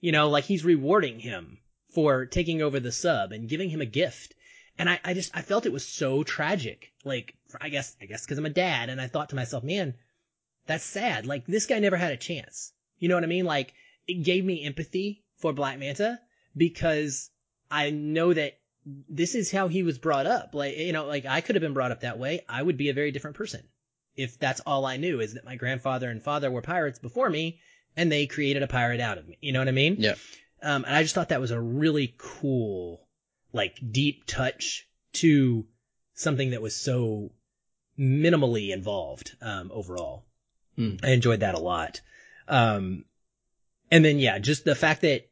You know, like he's rewarding him for taking over the sub and giving him a gift. And I, I just, I felt it was so tragic. Like, I guess, I guess cause I'm a dad and I thought to myself, man, that's sad. Like this guy never had a chance. You know what I mean? Like it gave me empathy for Black Manta because I know that this is how he was brought up. Like, you know, like I could have been brought up that way. I would be a very different person if that's all I knew is that my grandfather and father were pirates before me and they created a pirate out of me. You know what I mean? Yeah. Um, and I just thought that was a really cool, like deep touch to something that was so minimally involved, um, overall. Mm. I enjoyed that a lot. Um, and then yeah, just the fact that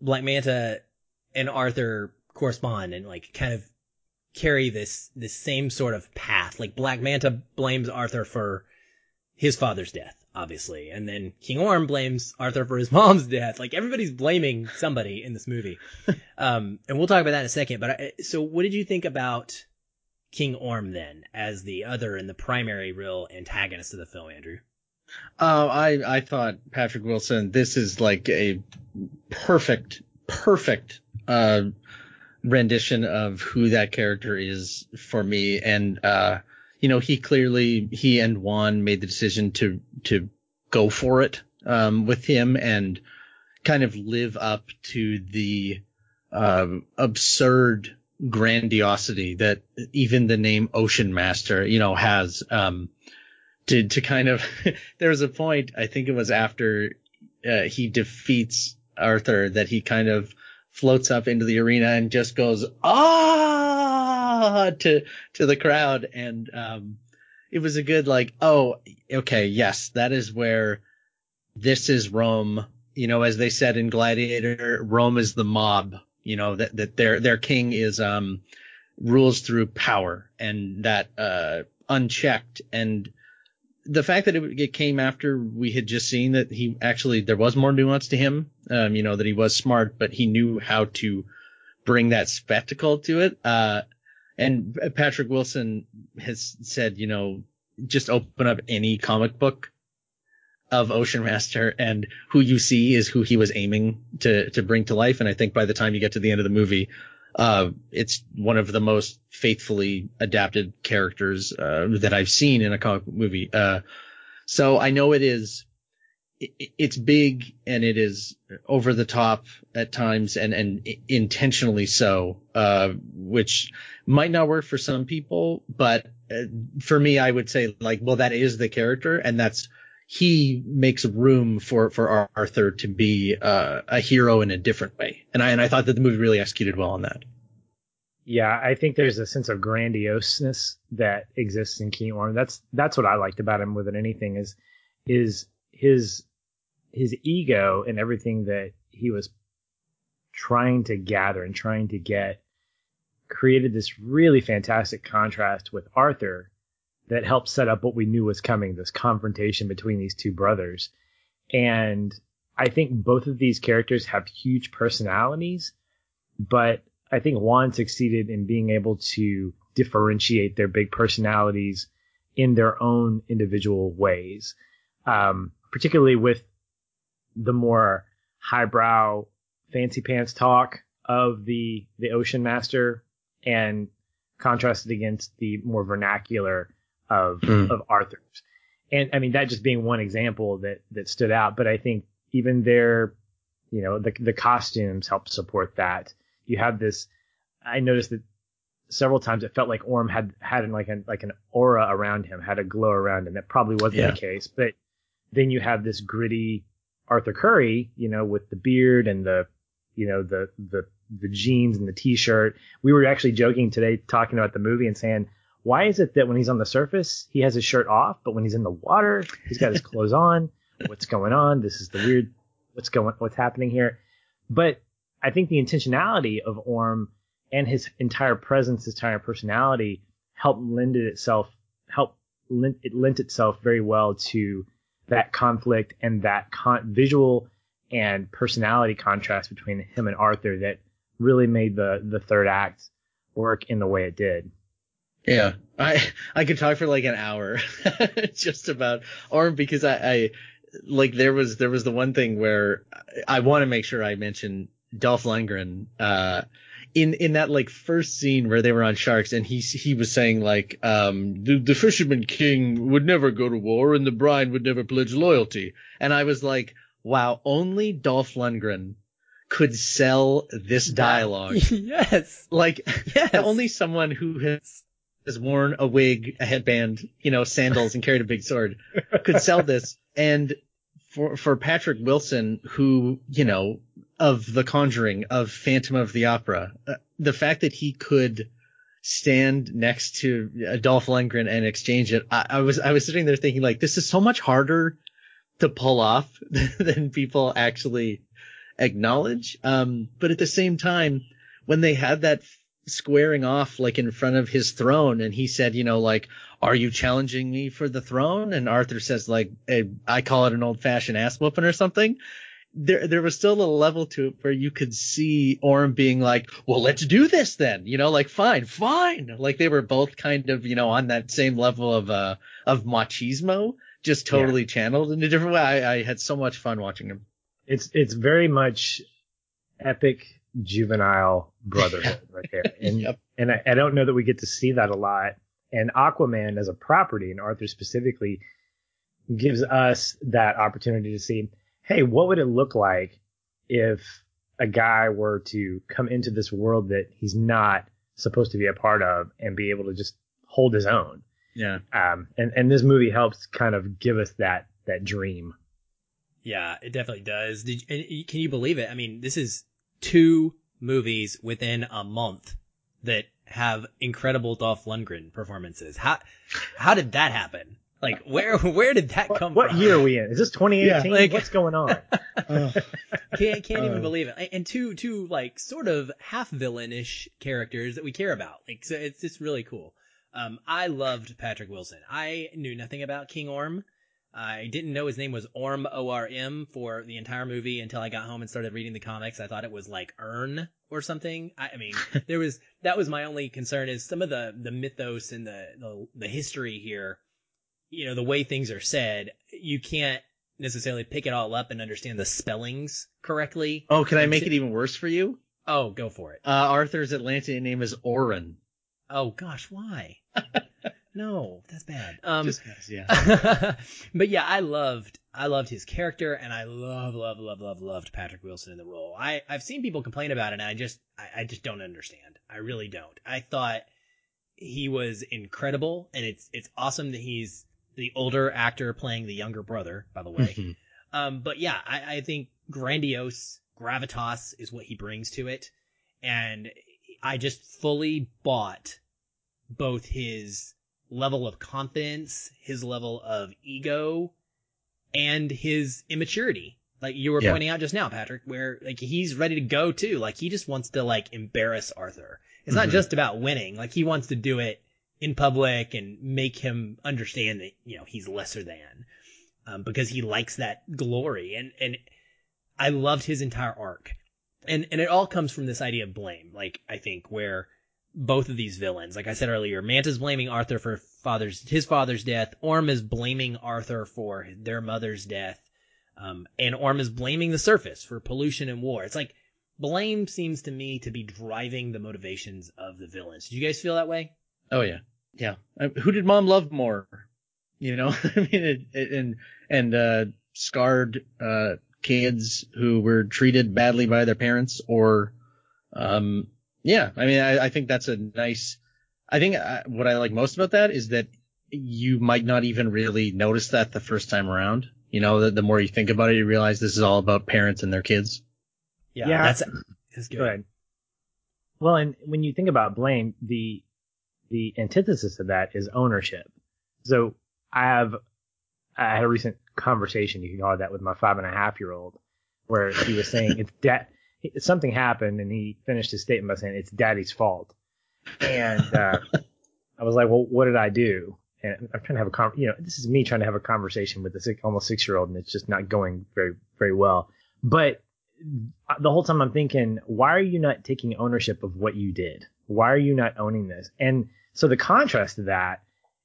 Black Manta and Arthur correspond and like kind of carry this this same sort of path. Like Black Manta blames Arthur for his father's death, obviously, and then King Orm blames Arthur for his mom's death. Like everybody's blaming somebody in this movie. um, and we'll talk about that in a second. But I, so, what did you think about King Orm then as the other and the primary real antagonist of the film, Andrew? Uh, I I thought Patrick Wilson. This is like a perfect, perfect uh, rendition of who that character is for me. And uh, you know, he clearly he and Wan made the decision to to go for it um, with him and kind of live up to the uh, absurd grandiosity that even the name Ocean Master, you know, has. Um, to to kind of there was a point I think it was after uh, he defeats Arthur that he kind of floats up into the arena and just goes ah to to the crowd. And um it was a good like oh okay yes that is where this is Rome. You know as they said in Gladiator Rome is the mob you know that that their their king is um rules through power and that uh unchecked. And the fact that it, it, came after we had just seen that he actually there was more nuance to him, um, you know, that he was smart, but he knew how to bring that spectacle to it. Uh, and Patrick Wilson has said, you know, just open up any comic book of Ocean Master and who you see is who he was aiming to to bring to life. And I think by the time you get to the end of the movie, uh, it's one of the most faithfully adapted characters uh, that I've seen in a comic movie. Uh, so I know it is, it, it's big and it is over the top at times and and intentionally so, uh, which might not work for some people, but uh, for me, I would say like, well, that is the character, and that's he makes room for for Arthur to be uh, a hero in a different way, and I and I thought that the movie really executed well on that. Yeah, I think there's a sense of grandioseness that exists in King Orm. That's that's what I liked about him more than anything is is his his ego and everything that he was trying to gather and trying to get created this really fantastic contrast with Arthur that helped set up what we knew was coming this confrontation between these two brothers. And I think both of these characters have huge personalities, but I think Wan succeeded in being able to differentiate their big personalities in their own individual ways, um, particularly with the more highbrow, fancy pants talk of the the Ocean Master, and contrasted against the more vernacular of mm. of Arthur's. And I mean that just being one example that that stood out, but I think even their you know the the costumes help support that. You have this I noticed that several times it felt like Orm had had like an like an aura around him, had a glow around him. That probably wasn't yeah. the case, but then you have this gritty Arthur Curry, you know, with the beard and the you know the the the jeans and the t-shirt. We were actually joking today talking about the movie and saying why is it that when he's on the surface, he has his shirt off, but when he's in the water, he's got his clothes on? What's going on? This is the weird, what's going, what's happening here? But I think the intentionality of Orm and his entire presence, his entire personality helped lend it itself, help it lent itself very well to that conflict and that con- visual and personality contrast between him and Arthur that really made the, the third act work in the way it did. Yeah, I I could talk for like an hour just about Orm because I, I like there was there was the one thing where I want to make sure I mention Dolph Lundgren uh in in that like first scene where they were on sharks and he he was saying like um the, the fisherman king would never go to war and the bride would never pledge loyalty and I was like wow only Dolph Lundgren could sell this dialogue. yes. Like yes. only someone who has has worn a wig, a headband, you know, sandals, and carried a big sword, could sell this. And for for Patrick Wilson, who you know of The Conjuring, of Phantom of the Opera, uh, the fact that he could stand next to a Dolph Lundgren and exchange it, I, I was I was sitting there thinking like, this is so much harder to pull off than people actually acknowledge. Um, but at the same time, when they had that squaring off like in front of his throne. And he said you know like are you challenging me for the throne? And arthur says like hey, i call it an old fashioned ass whooping or something. There there was still a level to it where you could see orm being like well let's do this then you know like fine fine. Like they were both kind of you know on that same level of uh of machismo just totally yeah. channeled in a different way. I, I had so much fun watching him. It's it's very much epic juvenile brotherhood right there. And yep. and I, I, don't know that we get to see that a lot. And Aquaman as a property, and Arthur specifically, gives us that opportunity to see, hey, what would it look like if a guy were to come into this world that he's not supposed to be a part of and be able to just hold his own. Yeah. Um, and, and this movie helps kind of give us that, that dream. Yeah, it definitely does. Did, can you believe it? I mean, this is two movies within a month that have incredible Dolph Lundgren performances. How how did that happen? Like where where did that come what from? What year are we in? Is this 2018? Yeah, like- What's going on? Can't can't even Uh. believe it. And two two like sort of half villainish characters that we care about. Like so it's just really cool. Um, I loved Patrick Wilson. I knew nothing about King Orm. I didn't know his name was Orm O R M for the entire movie until I got home and started reading the comics. I thought it was like Ern or something. I, I mean, there was that was my only concern is some of the the mythos and the, the the history here. You know, the way things are said, you can't necessarily pick it all up and understand the spellings correctly. Oh, can I make it even worse for you? Oh, go for it. Uh, Arthur's Atlantean name is Orin. Oh gosh, why? no, that's bad. Um, Just yeah. but yeah, I loved I loved his character, and I love love love love loved Patrick Wilson in the role. I I've seen people complain about it, and I just I, I just don't understand. I really don't. I thought he was incredible, and it's it's awesome that he's the older actor playing the younger brother. By the way, Mhm. um, but yeah, I, I think grandiose gravitas is what he brings to it, and I just fully bought both his level of confidence, his level of ego, and his immaturity. Like you were Yeah. pointing out just now, Patrick, where like he's ready to go too. Like he just wants to like embarrass Arthur. It's not Mhm. just about winning. Like he wants to do it in public and make him understand that you know he's lesser than, um, because he likes that glory. And and I loved his entire arc, and and it all comes from this idea of blame. Like I think where both of these villains, like I said earlier, Manta's blaming Arthur for father's his father's death. Orm is blaming Arthur for their mother's death, um, and Orm is blaming the surface for pollution and war. It's like blame seems to me to be driving the motivations of the villains. Do you guys feel that way? Oh yeah, yeah. Uh, who did mom love more? You know, I mean, it, it, and and uh, scarred uh, kids who were treated badly by their parents, or um, yeah. I mean, I, I think that's a nice. I think uh, what I like most about that is that you might not even really notice that the first time around. You know, the, the more you think about it, you realize this is all about parents and their kids. Yeah, Yeah. that's that's good. Go ahead. Well, and when you think about blame, the the antithesis of that is ownership. So I have I had a recent conversation, you can call it that, with my five and a half year old, where he was saying it's something happened, and he finished his statement by saying it's daddy's fault, and uh, I was like, well, what did I do? And I'm trying to have a con, you know, this is me trying to have a conversation with a six, almost six year old, and it's just not going very very well. But the whole time I'm thinking, why are you not taking ownership of what you did? Why are you not owning this? And so the contrast to that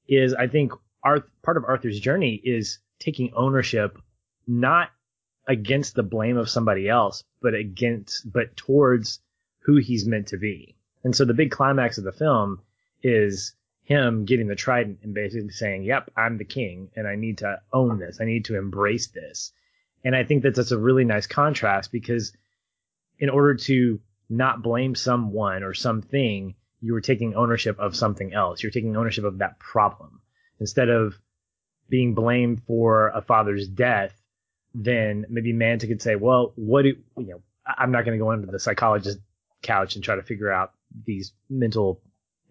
is, I think, part of Arthur's journey is taking ownership, not against the blame of somebody else, but against, but towards who he's meant to be. And so the big climax of the film is him getting the trident and basically saying, "Yep, I'm the king, and I need to own this. I need to embrace this." And I think that that's a really nice contrast because in order to not blame someone or something, you were taking ownership of something else. You're taking ownership of that problem. Instead of being blamed for a father's death, then maybe Manta could say, well, what do, you know, I'm not going to go into the psychologist couch and try to figure out these mental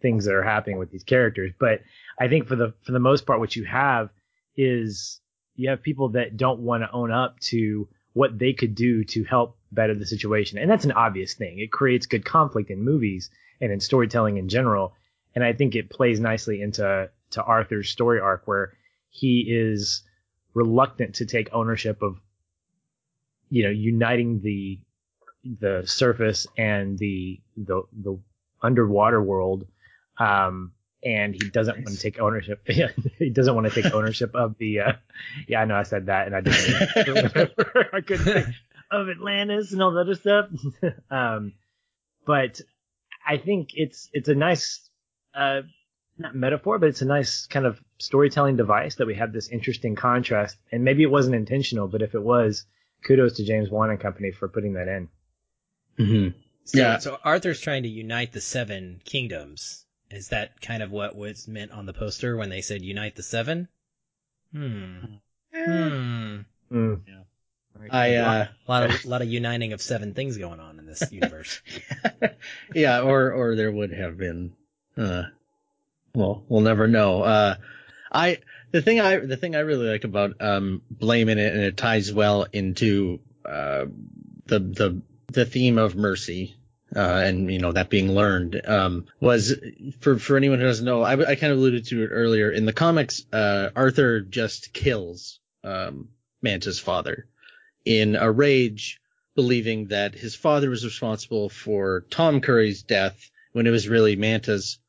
things that are happening with these characters. But I think for the, for the most part, what you have is you have people that don't want to own up to what they could do to help better the situation. And that's an obvious thing. It creates good conflict in movies and in storytelling in general. And I think it plays nicely into to Arthur's story arc where he is reluctant to take ownership of you know uniting the the surface and the the the underwater world um and he doesn't want to take ownership he doesn't want to take ownership of the uh yeah i know i said that and i didn't i couldn't think of atlantis and all the other stuff. Um but i think it's it's a nice uh not metaphor but it's a nice kind of storytelling device that we have this interesting contrast and maybe it wasn't intentional but if it was kudos to james wan and company for putting that in Mm-hmm. So, Yeah. So Arthur's trying to unite the seven kingdoms. Is that kind of what was meant on the poster when they said unite the seven? Hmm. Hmm. Mm. Yeah. I uh, a lot of a lot of uniting of seven things going on in this universe. yeah, or or there would have been. Uh, well, we'll never know. Uh, I the thing I the thing I really like about um blaming it and it ties well into uh the the the theme of mercy uh, and you know that being learned um, was for for anyone who doesn't know I, I kind of alluded to it earlier in the comics uh, Arthur just kills um, Manta's father in a rage believing that his father was responsible for Tom Curry's death when it was really Manta's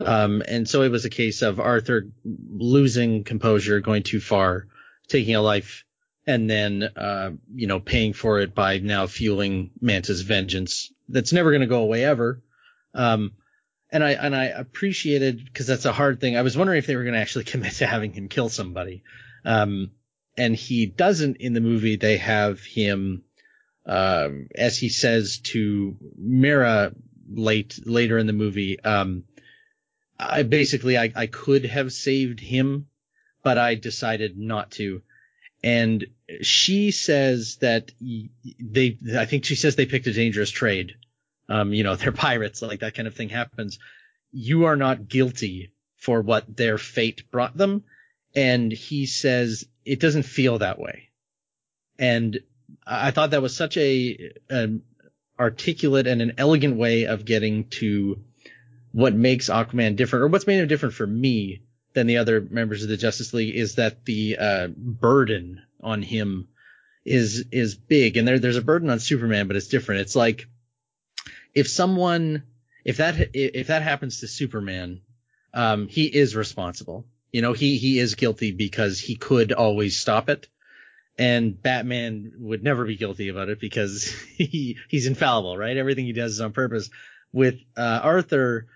um, and so it was a case of Arthur losing composure going too far taking a life and then uh, you know paying for it by now fueling Manta's vengeance that's never going to go away ever. Um, and I and I appreciated because that's a hard thing. I was wondering if they were going to actually commit to having him kill somebody. Um, and he doesn't in the movie. They have him, uh, as he says to Mera late later in the movie. Um, I basically I, I could have saved him, but I decided not to. And she says that they, I think she says they picked a dangerous trade. Um, you know, they're pirates, like that kind of thing happens. You are not guilty for what their fate brought them. And he says it doesn't feel that way. And I thought that was such a, an articulate and an elegant way of getting to what makes Aquaman different or what's made him different for me than the other members of the Justice League is that the uh, burden on him is is big, and there there's a burden on Superman, but it's different. It's like if someone if that if that happens to Superman, um, he is responsible. You know, he he is guilty because he could always stop it, and Batman would never be guilty about it because he he's infallible, right? Everything he does is on purpose. With uh, Arthur,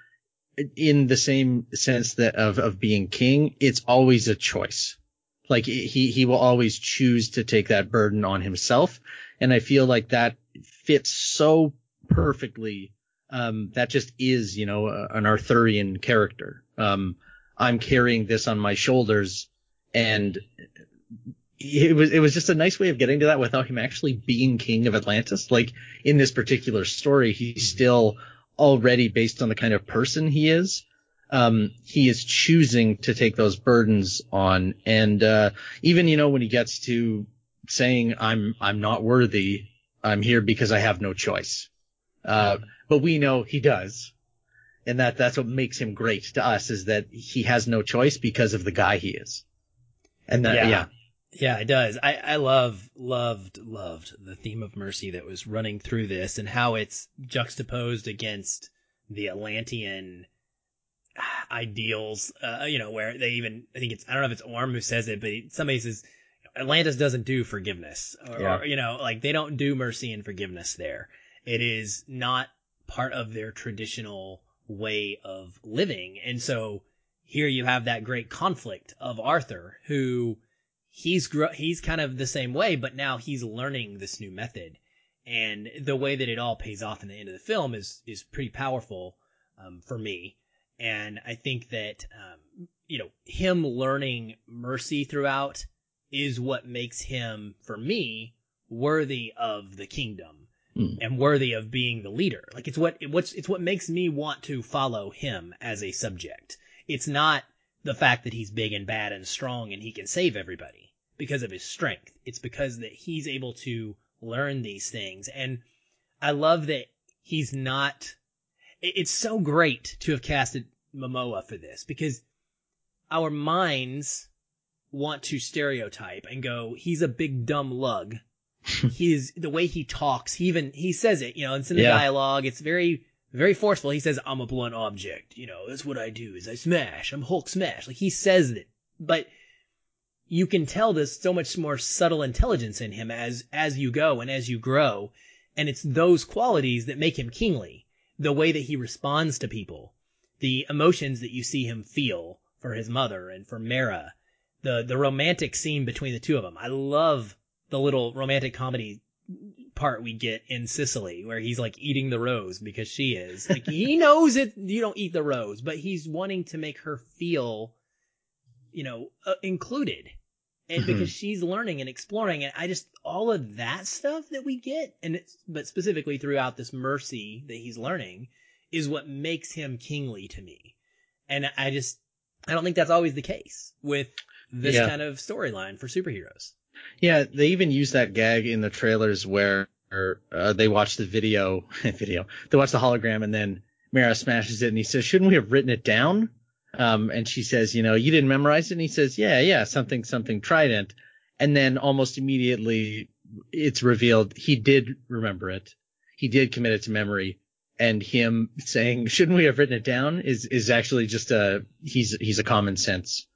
in the same sense that of of being king, it's always a choice. Like he he will always choose to take that burden on himself, and I feel like that fits so perfectly. Um, that just is, you know, an Arthurian character. Um, I'm carrying this on my shoulders, and it was it was just a nice way of getting to that without him actually being king of Atlantis. Like in this particular story, he's still already based on the kind of person he is. Um, he is choosing to take those burdens on. And, uh, even, you know, when he gets to saying, I'm, I'm not worthy, I'm here because I have no choice. Uh, but we know he does. And that, that's what makes him great to us is that he has no choice because of the guy he is. And that, yeah. yeah. Yeah, it does. I, I love, loved, loved the theme of mercy that was running through this and how it's juxtaposed against the Atlantean ideals, uh, you know, where they even, I think it's, I don't know if it's Orm who says it, but somebody says, Atlantis doesn't do forgiveness or, yeah. or, you know, like they don't do mercy and forgiveness there. It is not part of their traditional way of living. And so here you have that great conflict of Arthur who, he's gr- he's kind of the same way, but now he's learning this new method, and the way that it all pays off in the end of the film is is pretty powerful um, for me. And I think that um, you know him learning mercy throughout is what makes him, for me, worthy of the kingdom mm. and worthy of being the leader. Like it's what what's it's what makes me want to follow him as a subject. It's not the fact that he's big and bad and strong and he can save everybody because of his strength. It's because that he's able to learn these things. And I love that he's not, it's so great to have casted Momoa for this because our minds want to stereotype and go, he's a big dumb lug. He's the way he talks. He even, he says it, you know, it's in the yeah. dialogue. It's very, very forceful. He says, I'm a blunt object. You know, that's what I do is I smash. I'm Hulk smash. Like he says it, but you can tell there's so much more subtle intelligence in him as, as you go and as you grow. And it's those qualities that make him kingly. The way that he responds to people, the emotions that you see him feel for his mother and for Mera, the, the romantic scene between the two of them. I love the little romantic comedy part we get in Sicily where he's like eating the rose because she is. Like he knows it you don't eat the rose, but he's wanting to make her feel you know uh, included. and because she's learning and exploring and I just all of that stuff that we get and it's but specifically throughout this mercy that he's learning is what makes him kingly to me. And I just I don't think that's always the case with this Yeah. kind of storyline for superheroes. Yeah, they even use that gag in the trailers where uh, they watch the video, video. They watch the hologram, and then Mera smashes it, and he says, "Shouldn't we have written it down?" Um, and she says, "You know, you didn't memorize it." And he says, "Yeah, yeah, something, something trident." And then almost immediately, it's revealed he did remember it. He did commit it to memory. And him saying, "Shouldn't we have written it down?" is is actually just a he's he's a common sense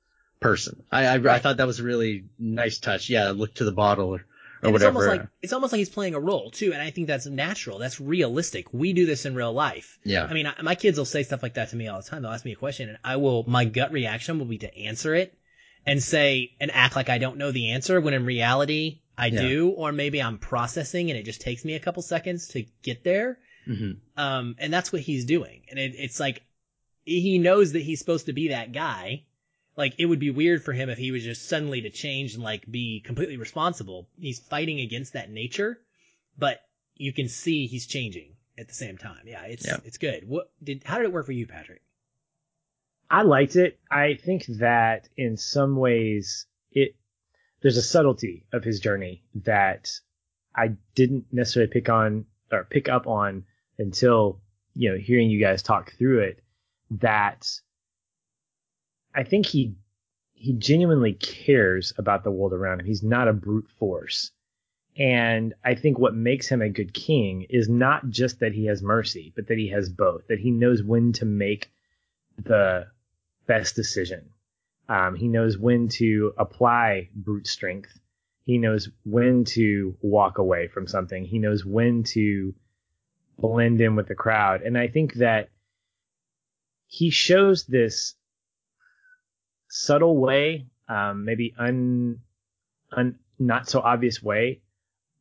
person. I I, I thought that was a really nice touch. Yeah, look to the bottle or, or And it's almost like it's almost like he's playing a role too, and I think that's natural. That's realistic. We do this in real life. yeah, I mean, I, my kids will say stuff like that to me all the time. They'll ask me a question, and I will. My gut reaction will be to answer it and say and act like I don't know the answer when in reality I Yeah. do, or maybe I'm processing and it just takes me a couple seconds to get there. hmm Um, and that's what he's doing, and it, it's like he knows that he's supposed to be that guy. Like it would be weird for him if he was just suddenly to change and like be completely responsible. He's fighting against that nature, but you can see he's changing at the same time. Yeah, it's Yeah. it's good. What did how did it work for you, Patrick? I liked it. I think that in some ways it there's a subtlety of his journey that I didn't necessarily pick on or pick up on until you know hearing you guys talk through it. That I think he he genuinely cares about the world around him. He's not a brute force. And I think what makes him a good king is not just that he has mercy, but that he has both, that he knows when to make the best decision. Um, he knows when to apply brute strength. He knows when to walk away from something. He knows when to blend in with the crowd. And I think that he shows this subtle way, um, maybe un, un, not so obvious way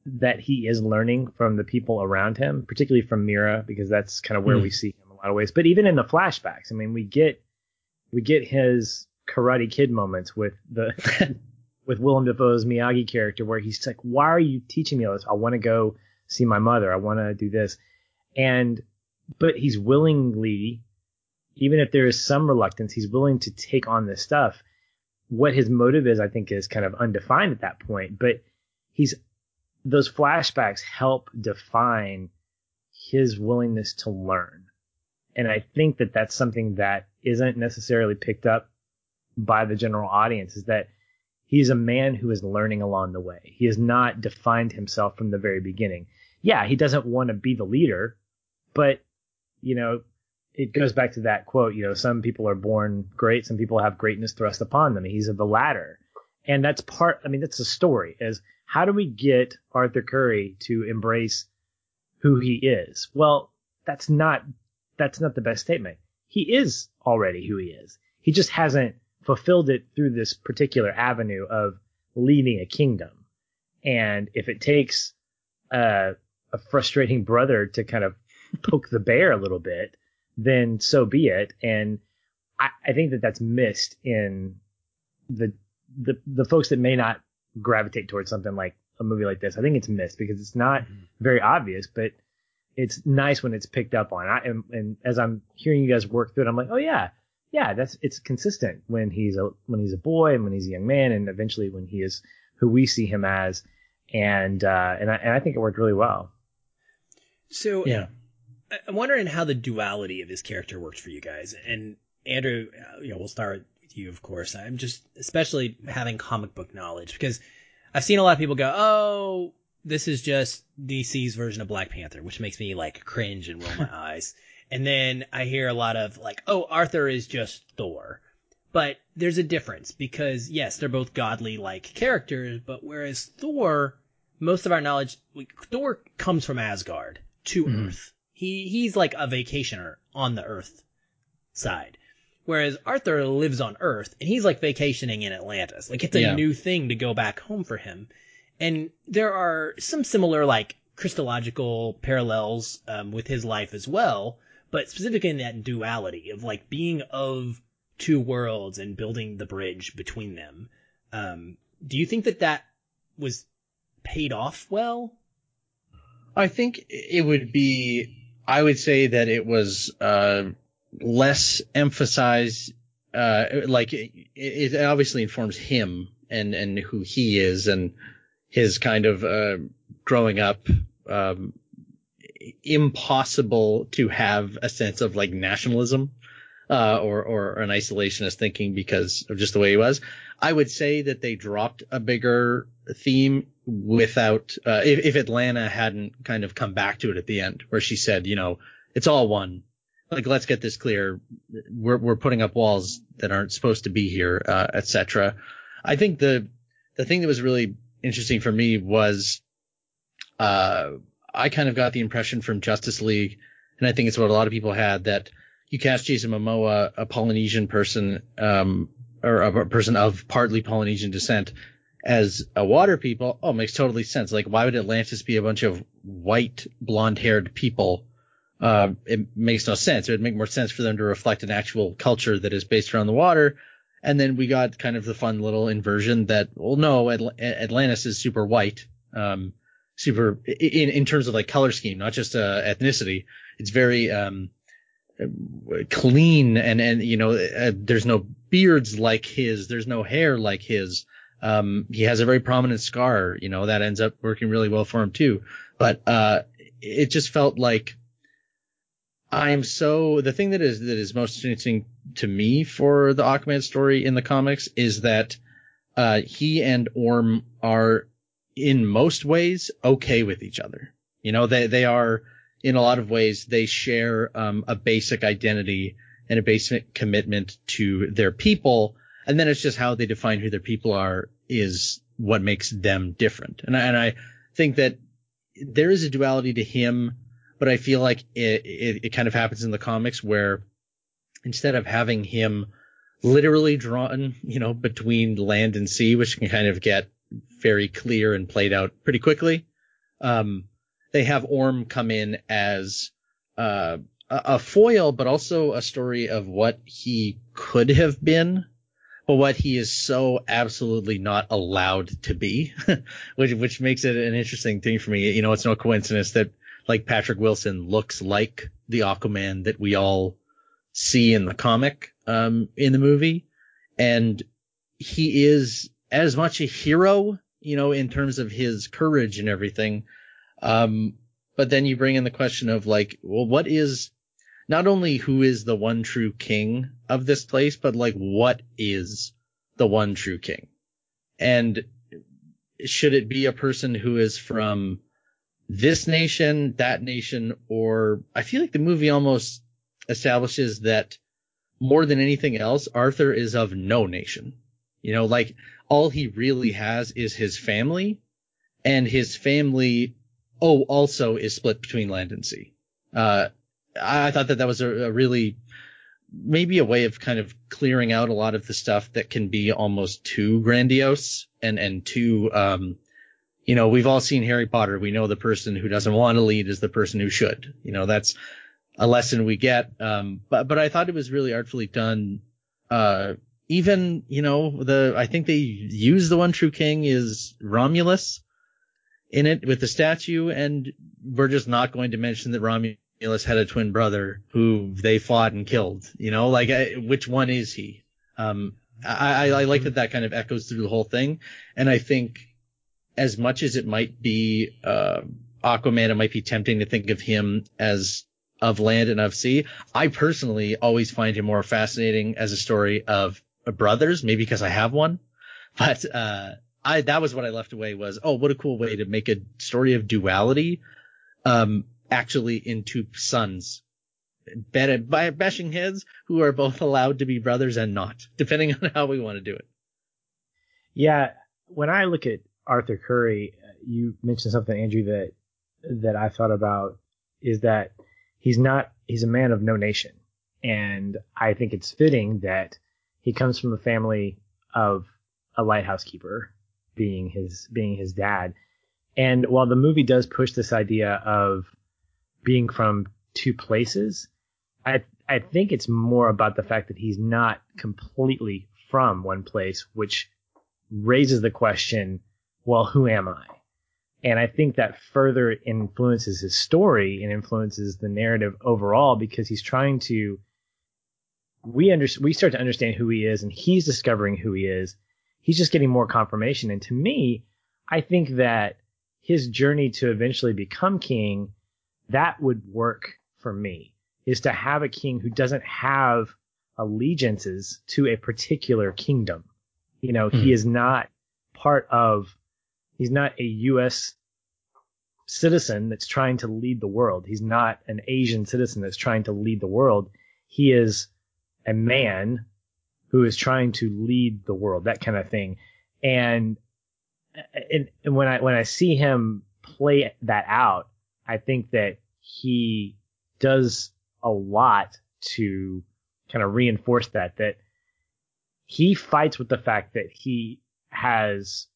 that he is learning from the people around him, particularly from Mera, because that's kind of where Hmm. we see him a lot of ways. But even in the flashbacks, I mean, we get we get his Karate Kid moments with the with Willem Dafoe's Miyagi character, where he's like, "Why are you teaching me all this? I want to go see my mother. I want to do this," and but he's willingly, even if there is some reluctance, he's willing to take on this stuff. What his motive is, I think, is kind of undefined at that point. But he's those flashbacks help define his willingness to learn. And I think that that's something that isn't necessarily picked up by the general audience is that he's a man who is learning along the way. He has not defined himself from the very beginning. Yeah, he doesn't want to be the leader, but you know, it goes back to that quote, you know, some people are born great, some people have greatness thrust upon them. He's of the latter. And that's part I mean, that's the story is how do we get Arthur Curry to embrace who he is? Well, that's not that's not the best statement. He is already who he is. He just hasn't fulfilled it through this particular avenue of leading a kingdom. And if it takes uh, a frustrating brother to kind of poke the bear a little bit, then so be it. And I, I think that that's missed in the, the the folks that may not gravitate towards something like a movie like this. I think it's missed because it's not very obvious, but it's nice when it's picked up on. I and, and as I'm hearing you guys work through it, I'm like, oh yeah, yeah, that's it's consistent when he's a when he's a boy and when he's a young man and eventually when he is who we see him as. And uh, and I and I think it worked really well. So Yeah. I'm wondering how the duality of his character worked for you guys. And Andrew, uh, you know, we'll start with you, of course. I'm just especially having comic book knowledge because I've seen a lot of people go, "Oh, this is just DC's version of Black Panther," which makes me like cringe and roll my eyes. And then I hear a lot of like, "Oh, Arthur is just Thor." But there's a difference because yes, they're both godly like characters, but whereas Thor, most of our knowledge, like, Thor comes from Asgard to Mhm. Earth. He he's like a vacationer on the Earth side. Whereas Arthur lives on Earth and he's like vacationing in Atlantis. Like it's a Yeah. new thing to go back home for him. And there are some similar like Christological parallels um, with his life as well, but specifically in that duality of like being of two worlds and building the bridge between them. Um, Do you think that that was paid off well? I think it would be. I would say that it was uh, less emphasized. Uh, like it, it obviously informs him and and who he is and his kind of uh, growing up. Um, impossible to have a sense of like nationalism uh, or or an isolationist thinking because of just the way he was. I would say that they dropped a bigger theme without uh, if, if Atlanna hadn't kind of come back to it at the end, where she said, you know, it's all one. Like, let's get this clear. We're we're putting up walls that aren't supposed to be here, uh, etc. I think the the thing that was really interesting for me was, uh, I kind of got the impression from Justice League, and I think it's what a lot of people had that you cast Jason Momoa, a Polynesian person, um, or a person of partly Polynesian descent, as a water people. Oh, makes totally sense. Like, why would Atlantis be a bunch of white, blonde-haired people? Uh, it makes no sense. It would make more sense for them to reflect an actual culture that is based around the water. And then we got kind of the fun little inversion that, well, no, Atl- Atlantis is super white, um, super in in terms of like color scheme, not just uh, ethnicity. It's very um, clean and and you know uh, there's no beards like his there's no hair like his um he has a very prominent scar you know that ends up working really well for him too but uh it just felt like i'm so the thing that is that is most interesting to me for the aquaman story in the comics is that uh he and orm are in most ways okay with each other you know they they are in a lot of ways, they share um, a basic identity and a basic commitment to their people. And then it's just how they define who their people are is what makes them different. And I, and I think that there is a duality to him, but I feel like it, it, it kind of happens in the comics where instead of having him literally drawn, you know, between land and sea, which can kind of get very clear and played out pretty quickly. Um, they have Orm come in as uh, a foil, but also a story of what he could have been, but what he is so absolutely not allowed to be, which which makes it an interesting thing for me. You know, it's no coincidence that like Patrick Wilson looks like the Aquaman that we all see in the comic, um, in the movie, and he is as much a hero, you know, in terms of his courage and everything, um, but then you bring in the question of like, well, what is not only who is the one true king of this place, but like what is the one true king? And should it be a person who is from this nation, that nation, or I feel like the movie almost establishes that more than anything else, Arthur is of no nation. You know, like all he really has is his family and his family oh, also is split between land and sea. Uh, I, thought that that was a, a, really maybe a way of kind of clearing out a lot of the stuff that can be almost too grandiose and and too um, you know we've all seen Harry Potter. We know the person who doesn't want to lead is the person who should. You know that's a lesson we get. Um, but but I thought it was really artfully done. Uh, even you know the I think they use the one true king is Romulus in it with the statue, and we're just not going to mention that Romulus had a twin brother who they fought and killed. You know, like which one is he? Um, I, I, I like that that kind of echoes through the whole thing, and I think as much as it might be uh, Aquaman, it might be tempting to think of him as of land and of sea. I personally always find him more fascinating as a story of brothers, maybe because I have one, but uh, I that was what I left away was oh what a cool way to make a story of duality, um actually into sons, by bashing heads who are both allowed to be brothers and not, depending on how we want to do it. Yeah, when I look at Arthur Curry, you mentioned something, Andrew, that that I thought about is that he's not he's a man of no nation, and I think it's fitting that he comes from a family of a lighthouse keeper being his being his dad. And while the movie does push this idea of being from two places, I I think it's more about the fact that he's not completely from one place, which raises the question, well, who am I? And I think that further influences his story and influences the narrative overall because he's trying to we under, we start to understand who he is and he's discovering who he is. He's just getting more confirmation. And to me, I think that his journey to eventually become king, that would work for me is to have a king who doesn't have allegiances to a particular kingdom. You know, hmm. he is not part of, he's not a U.S. citizen that's trying to lead the world. He's not an Asian citizen that's trying to lead the world. He is a man who is trying to lead the world, that kind of thing. And, and, and when I, when I see him play that out, I think that he does a lot to kind of reinforce that, that he fights with the fact that he has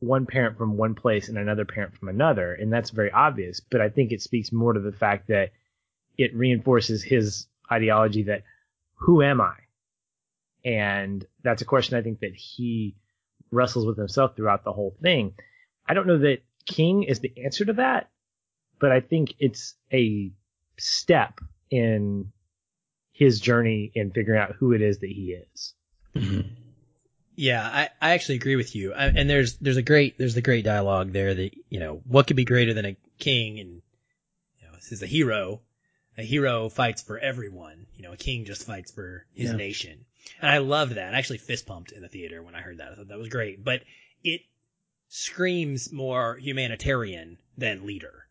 one parent from one place and another parent from another. And that's very obvious. But I think it speaks more to the fact that it reinforces his ideology that who am I? And that's a question I think that he wrestles with himself throughout the whole thing. I don't know that King is the answer to that, but I think it's a step in his journey in figuring out who it is that he is. Mm-hmm. Yeah, I, I actually agree with you. I, and there's there's a great there's a great dialogue there that you know what could be greater than a king and you know this is a hero a hero fights for everyone. You know, a king just fights for his yeah. nation. And I loved that. I actually fist pumped in the theater when I heard that. I thought that was great. But it screams more humanitarian than leader.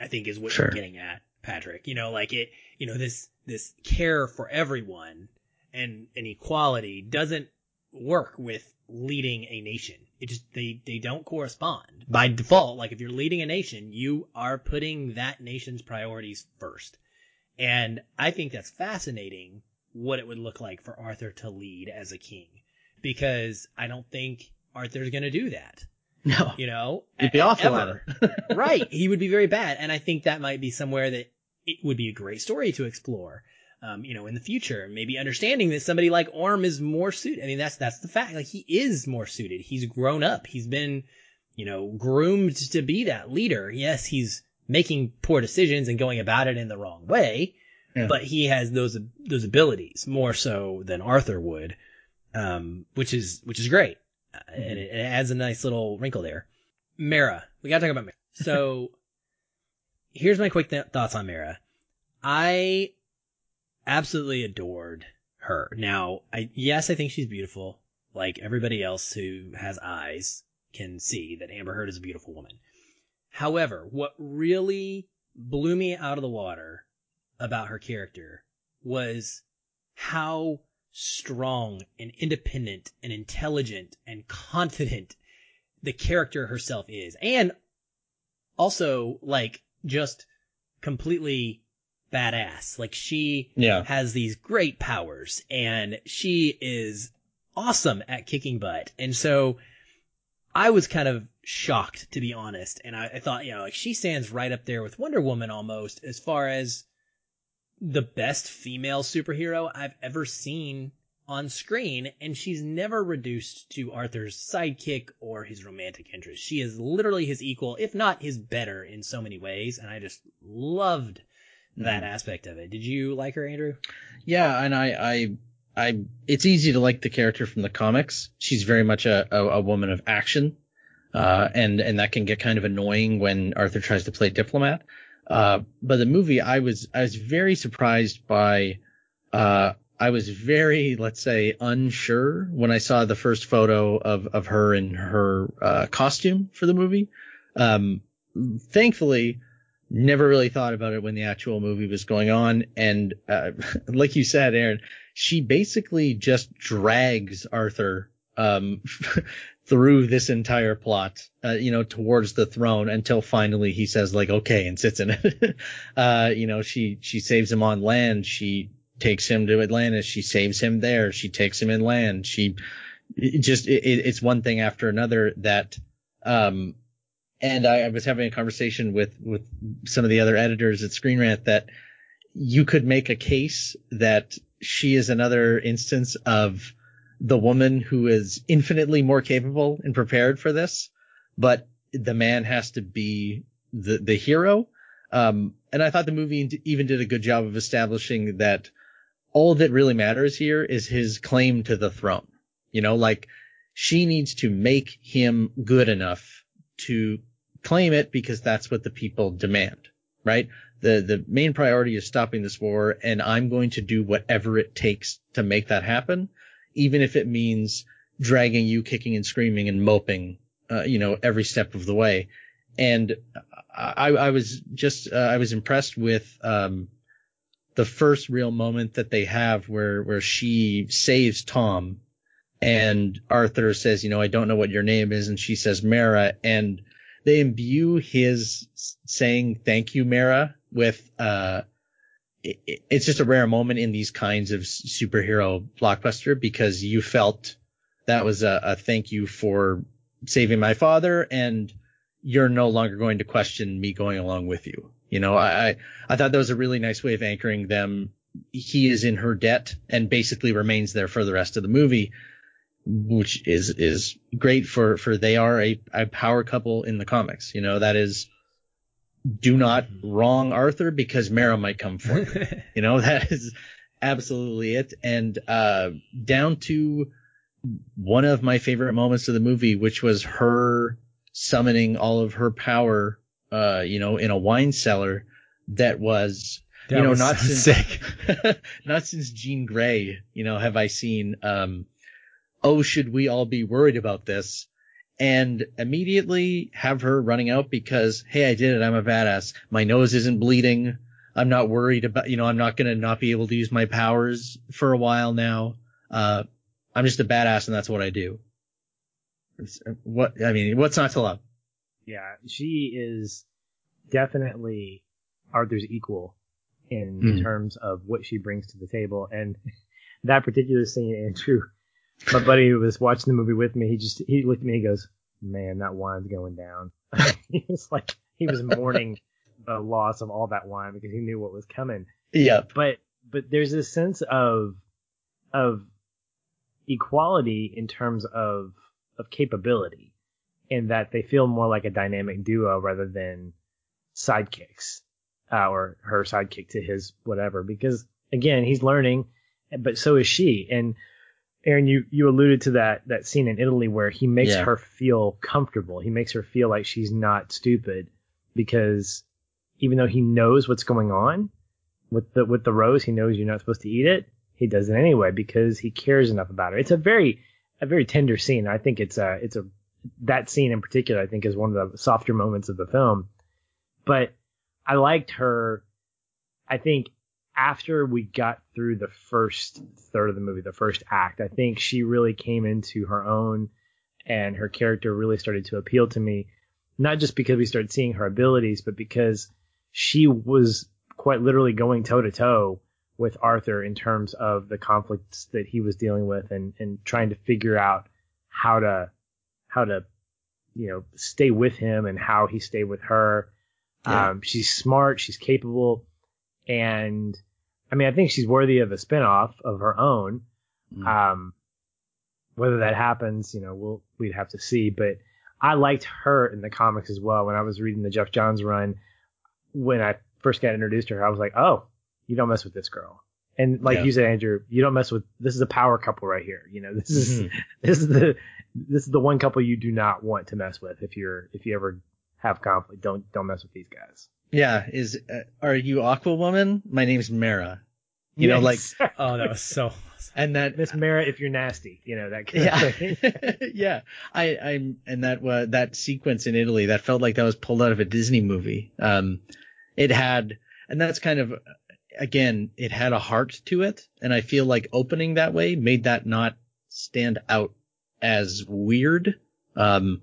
I think is what sure. you're getting at, Patrick. You know, like it, you know, this, this care for everyone and, and equality doesn't work with leading a nation. It just, they, they don't correspond. By default, like if you're leading a nation, you are putting that nation's priorities first. And I think that's fascinating what it would look like for Arthur to lead as a king because I don't think Arthur's going to do that. No. You know, he'd be awful ever. at it. right. He would be very bad. And I think that might be somewhere that it would be a great story to explore. Um, you know, in the future, maybe understanding that somebody like Orm is more suited. I mean, that's, that's the fact. Like he is more suited. He's grown up. He's been, you know, groomed to be that leader. Yes, he's making poor decisions and going about it in the wrong way. Yeah. But he has those those abilities more so than Arthur would, um, which is which is great. And it, it, adds a nice little wrinkle there. Mera, we gotta talk about Mera. So, here's my quick th- thoughts on Mera. I absolutely adored her. Now, I yes, I think she's beautiful. Like everybody else who has eyes can see that Amber Heard is a beautiful woman. However, what really blew me out of the water about her character was how strong and independent and intelligent and confident the character herself is. And also, like, just completely badass. Like, she yeah. has these great powers and she is awesome at kicking butt. And so, I was kind of shocked, to be honest. And I, I, thought, you know, like she stands right up there with Wonder Woman almost as far as the best female superhero I've ever seen on screen, and she's never reduced to Arthur's sidekick or his romantic interest. She is literally his equal, if not his better in so many ways, and I just loved that mm. aspect of it. Did you like her, Andrew? Yeah, and I, I, I, it's easy to like the character from the comics. She's very much a, a, a woman of action. Uh, and, and that can get kind of annoying when Arthur tries to play diplomat. Uh, but the movie, I was I was very surprised by. Uh, I was very, let's say, unsure when I saw the first photo of of her in her uh, costume for the movie. Um, thankfully, never really thought about it when the actual movie was going on. And uh, like you said, Aaron, she basically just drags Arthur um, through this entire plot, uh, you know, towards the throne until finally he says like, okay, and sits in it. uh, you know, she, she saves him on land. She takes him to Atlantis. She saves him there. She takes him in land. She it just, it, it's one thing after another that, um, and I, I was having a conversation with, with some of the other editors at Screen Rant that you could make a case that she is another instance of the woman who is infinitely more capable and prepared for this, but the man has to be the the hero. Um, and I thought the movie even did a good job of establishing that all that really matters here is his claim to the throne. You know, like she needs to make him good enough to claim it because that's what the people demand, right? The, the main priority is stopping this war and I'm going to do whatever it takes to make that happen, even if it means dragging you kicking and screaming and moping, uh, you know, every step of the way. And I, I was just, uh, I was impressed with, um, the first real moment that they have where, where she saves Tom and Arthur says, you know, I don't know what your name is. And she says, Mera. And they imbue his saying, thank you, Mera with, uh, it, it's just a rare moment in these kinds of superhero blockbuster because you felt that was a, a thank you for saving my father and you're no longer going to question me going along with you. You know, I, I thought that was a really nice way of anchoring them. He is in her debt and basically remains there for the rest of the movie, which is, is great for, for they are a, a power couple in the comics. You know, that is, do not wrong Arthur because Mera might come for you. you know, that is absolutely it. And, uh, down to one of my favorite moments of the movie, which was her summoning all of her power, uh, you know, in a wine cellar that was, that you know, was not so since, not since Jean Grey, you know, have I seen, um, oh, should we all be worried about this? And immediately have her running out because, hey, I did it. I'm a badass. My nose isn't bleeding. I'm not worried about, you know, I'm not going to not be able to use my powers for a while now. Uh, I'm just a badass and that's what I do. What, I mean, what's not to love? Yeah, she is definitely Arthur's equal in mm. terms of what she brings to the table. And that particular scene, Andrew, my buddy who was watching the movie with me, he just he looked at me and he goes, "Man, that wine's going down." he was like he was mourning the loss of all that wine because he knew what was coming. Yeah. But but there's this sense of of equality in terms of of capability, in that they feel more like a dynamic duo rather than sidekicks, uh, or her sidekick to his whatever. Because again, he's learning, but so is she, and Aaron, you, you alluded to that that scene in Italy where he makes yeah. her feel comfortable. He makes her feel like she's not stupid because even though he knows what's going on with the with the rose, he knows you're not supposed to eat it. He does it anyway because he cares enough about her. It's a very a very tender scene. I think it's a it's a that scene in particular I think is one of the softer moments of the film. But I liked her. I think after we got through the first third of the movie, the first act, I think she really came into her own and her character really started to appeal to me. Not just because we started seeing her abilities, but because she was quite literally going toe to toe with Arthur in terms of the conflicts that he was dealing with and, and trying to figure out how to, how to, you know, stay with him and how he stayed with her. Yeah. Um, she's smart. She's capable. And I mean, I think she's worthy of a spinoff of her own. Mm. Um, whether that happens, you know, we'll we'd have to see. But I liked her in the comics as well. When I was reading the Geoff Johns run, when I first got introduced to her, I was like, oh, you don't mess with this girl. And like yeah. you said, Andrew, you don't mess with this is a power couple right here. You know, this is mm-hmm. this is the this is the one couple you do not want to mess with if you're if you ever have conflict. Don't don't mess with these guys. Yeah, is uh, are you Aqua Woman? My name's Mera. You yes. know, like oh, that was so. And that Miss Mera, if you're nasty, you know that kind yeah. of thing. yeah, I I'm and that uh, that sequence in Italy that felt like that was pulled out of a Disney movie. Um, it had, and that's kind of again, it had a heart to it, and I feel like opening that way made that not stand out as weird. Um,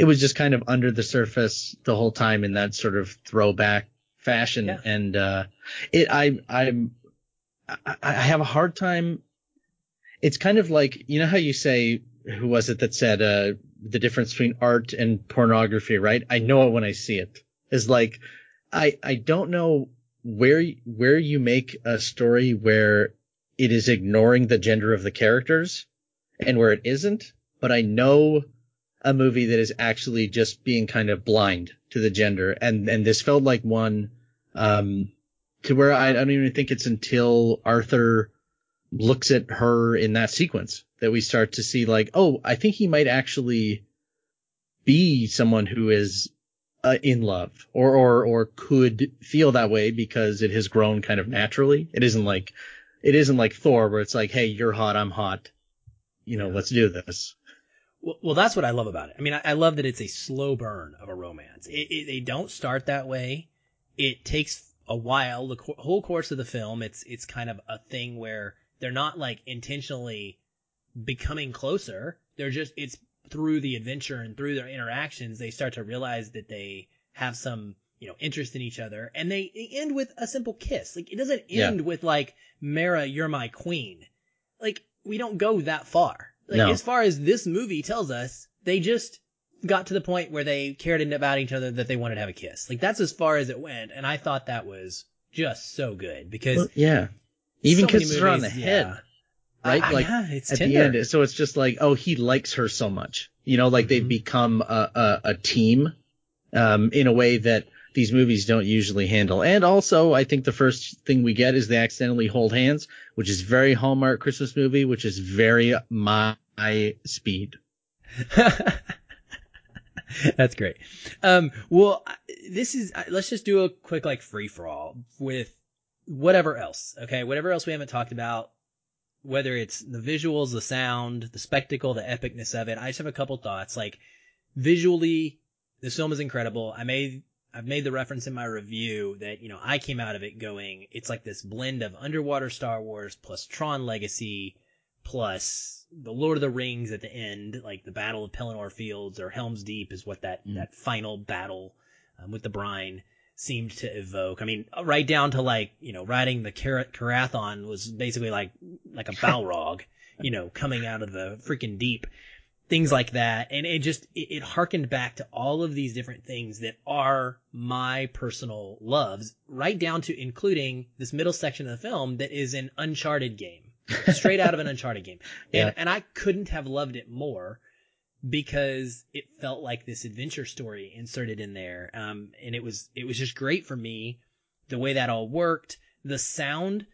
it was just kind of under the surface the whole time in that sort of throwback fashion. Yeah. And, uh, it, I, I'm, I have a hard time. It's kind of like, you know how you say, who was it that said, uh, the difference between art and pornography, right? I know it when I see it. Is like, I, I don't know where, where you make a story where it is ignoring the gender of the characters and where it isn't, but I know a movie that is actually just being kind of blind to the gender, and and this felt like one, um, to where I, I don't even think it's until Arthur looks at her in that sequence that we start to see like, oh, I think he might actually be someone who is uh, in love or, or, or could feel that way because it has grown kind of naturally. It isn't like, it isn't like Thor where it's like, Hey, you're hot. I'm hot. You know, let's do this. Well, that's what I love about it. I mean, I, I love that it's a slow burn of a romance. It, it, they don't start that way. It takes a while. The co- whole course of the film, it's it's kind of a thing where they're not like intentionally becoming closer. They're just it's through the adventure and through their interactions they start to realize that they have some you know interest in each other, and they, they end with a simple kiss. Like it doesn't end Yeah. with like Mera, you're my queen. Like we don't go that far. Like No. as far as this movie tells us, they just got to the point where they cared about each other that they wanted to have a kiss. Like that's as far as it went, and I thought that was just so good because Well, yeah. Even so kisses her on the movies, head. yeah. right? I- like yeah, it's at tender. the end. So it's just like, oh, he likes her so much. You know, like they've Mhm. become a, a, a team, um, in a way that these movies don't usually handle. And also, I think the first thing we get is they accidentally hold hands, which is very Hallmark Christmas movie, which is very my speed. That's great. Um, well, this is, let's just do a quick, like, free for all with whatever else. Okay. Whatever else we haven't talked about, whether it's the visuals, the sound, the spectacle, the epicness of it. I just have a couple thoughts. Like, visually, this film is incredible. I made, I've made the reference in my review that, you know, I came out of it going, it's like this blend of underwater Star Wars plus Tron Legacy plus the Lord of the Rings at the end, like the Battle of Pelennor Fields or Helm's Deep is what that, Mm. that final battle um, with the brine seemed to evoke. I mean, right down to like, you know, riding the Kar- Karathen was basically like, like a Balrog, you know, coming out of the freaking deep. Things like that. And it just, it, it harkened back to all of these different things that are my personal loves, right down to including this middle section of the film that is an Uncharted game. Straight out of an Uncharted game. And, Yeah. and I couldn't have loved it more because it felt like this adventure story inserted in there. Um, and it was, it was just great for me. The way that all worked, the sound,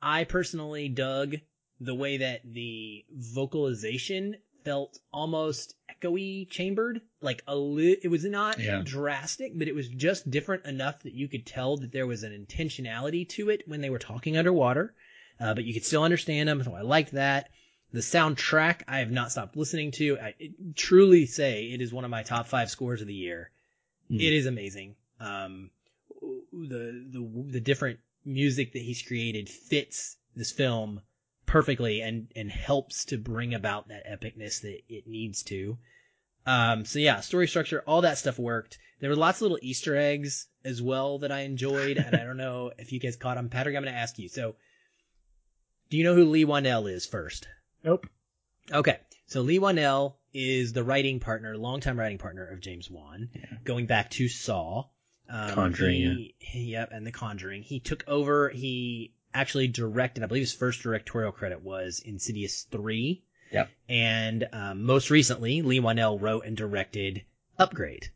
I personally dug the way that the vocalization felt almost echoey chambered, like a li- it was not Yeah. drastic, but it was just different enough that you could tell that there was an intentionality to it when they were talking underwater. Uh, but you could still understand them, so I liked that. The soundtrack I have not stopped listening to. I truly say it is one of my top five scores of the year. Mm. It is amazing. Um, the the the different music that he's created fits this film perfectly and and helps to bring about that epicness that it needs to. Um, so yeah, story structure, all that stuff worked. There were lots of little Easter eggs as well that I enjoyed, and I don't know if you guys caught them. Patrick, I'm going to ask you. So, do you know who Leigh Whannell is first? Nope. Okay. So Leigh Whannell is the writing partner, longtime writing partner of James Wan, going back to Saw. Um, Conjuring, he- Yep, and The Conjuring. He took over. He actually directed. I believe his first directorial credit was Insidious three. Yep. And um, most recently, Leigh Whannell wrote and directed Upgrade.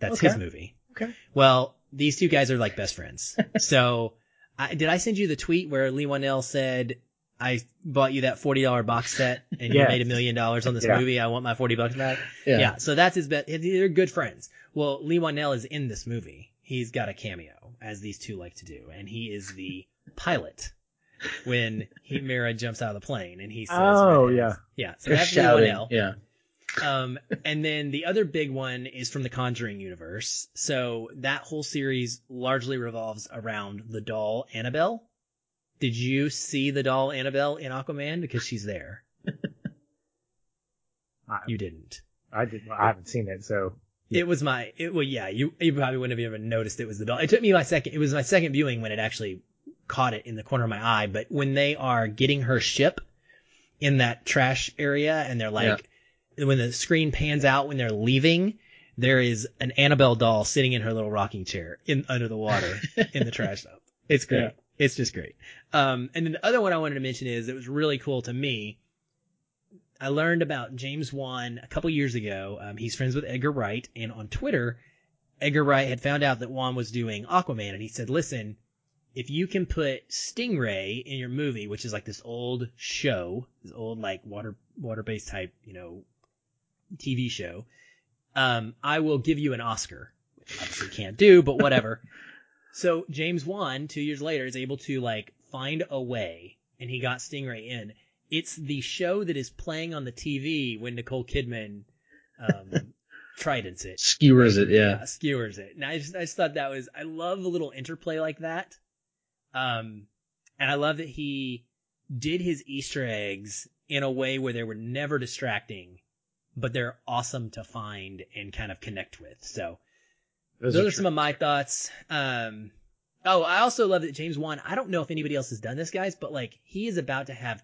That's his movie. Okay. Well, these two guys are like best friends. so, I, did I send you the tweet where Leigh Whannell said, "I bought you that forty dollar box set and you made a million dollars on this Yeah. movie. I want my forty bucks back." Yeah. Yeah. so that's his bet. They're good friends. Well, Lee Wanell is in this movie. He's got a cameo, as these two like to do, and he is the pilot when he Mera jumps out of the plane and he says, Oh, yeah. yeah." So They're that's shouting. Leigh Whannell. Yeah. Um, and then the other big one is from the Conjuring universe. So that whole series largely revolves around the doll Annabelle. Did you see the doll Annabelle in Aquaman? Because she's there. I, You didn't. I did. I haven't seen it, so It was my, it, well, yeah, you, you probably wouldn't have even noticed it was the doll. It took me my second, it was my second viewing when it actually caught it in the corner of my eye. But when they are getting her ship in that trash area and they're like, when the screen pans out when they're leaving, there is an Annabelle doll sitting in her little rocking chair in under the water in the trash dump. It's great. Yeah. It's just great. Um, and then the other one I wanted to mention is it was really cool to me. I learned about James Wan a couple years ago. Um, he's friends with Edgar Wright, and on Twitter, Edgar Wright had found out that Wan was doing Aquaman, and he said, "Listen, if you can put Stingray in your movie, which is like this old show, this old like water water based type, you know, TV show, um, I will give you an Oscar. Which obviously can't do, but whatever. so James Wan, two years later, is able to like find a way, and he got Stingray in. It's the show that is playing on the TV when Nicole Kidman um, tridents it. Skewers it, yeah. Uh, skewers it. And I just, I just thought that was, I love a little interplay like that. Um, and I love that he did his Easter eggs in a way where they were never distracting, but they're awesome to find and kind of connect with. So those, those are, are some of my thoughts. Um, oh, I also love that James Wan, I don't know if anybody else has done this, guys, but like he is about to have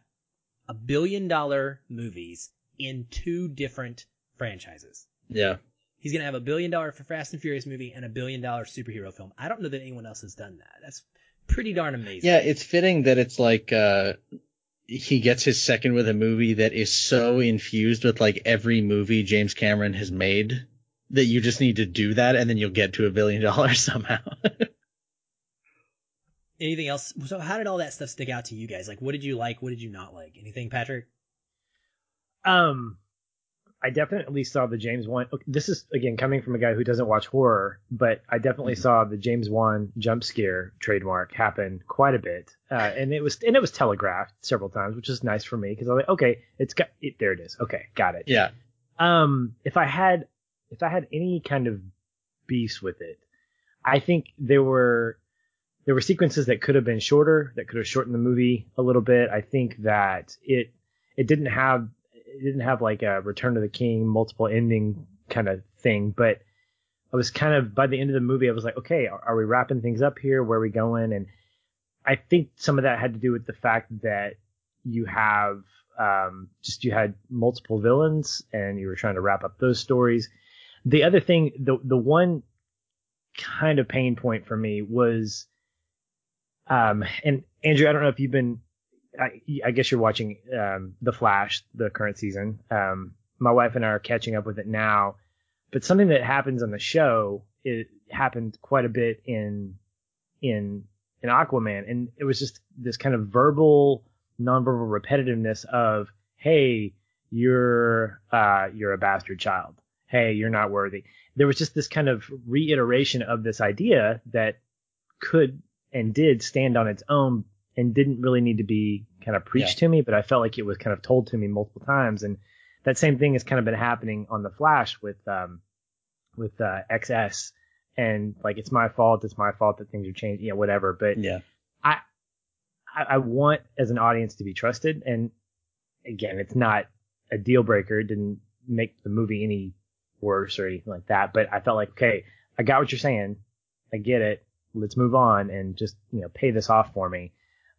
a billion dollar movies in two different franchises. Yeah. He's gonna have a billion dollar for Fast and Furious movie and a billion dollar superhero film. I don't know that anyone else has done that. That's pretty darn amazing. Yeah, it's fitting that it's like uh he gets his second with a movie that is so infused with like every movie James Cameron has made that you just need to do that and then you'll get to a billion dollars somehow. Anything else? So how did all that stuff stick out to you guys? Like what did you like? What did you not like? Anything, Patrick? Um I definitely saw the James Wan. This is again coming from a guy who doesn't watch horror, but I definitely mm-hmm. saw the James Wan jump scare trademark happen quite a bit, uh, and it was and it was telegraphed several times, which is nice for me because I was like, okay, it's got it, there. It is. Okay, got it. Yeah. Um, if I had if I had any kind of beefs with it, I think there were there were sequences that could have been shorter, that could have shortened the movie a little bit. I think that it it didn't have it didn't have like a Return to the King multiple ending kind of thing, but I was kind of by the end of the movie, I was like, okay, are, are we wrapping things up here? Where are we going? And I think some of that had to do with the fact that you have um, just you had multiple villains and you were trying to wrap up those stories. The other thing, the the one kind of pain point for me was, um, and Andrew, I don't know if you've been I, I guess you're watching um, The Flash, the current season. Um, my wife and I are catching up with it now, but something that happens on the show it happened quite a bit in in in Aquaman, and it was just this kind of verbal, nonverbal repetitiveness of, "Hey, you're uh, you're a bastard child. Hey, you're not worthy." There was just this kind of reiteration of this idea that could and did stand on its own and didn't really need to be kind of preached yeah. to me, but I felt like it was kind of told to me multiple times. And that same thing has kind of been happening on the Flash with um with uh, XS, and like it's my fault, it's my fault that things are changing, you know, whatever. But yeah, I I, want as an audience to be trusted, and again, it's not a deal breaker. It didn't make the movie any worse or anything like that. But I felt like, okay, I got what you're saying, I get it. Let's move on and just you know pay this off for me.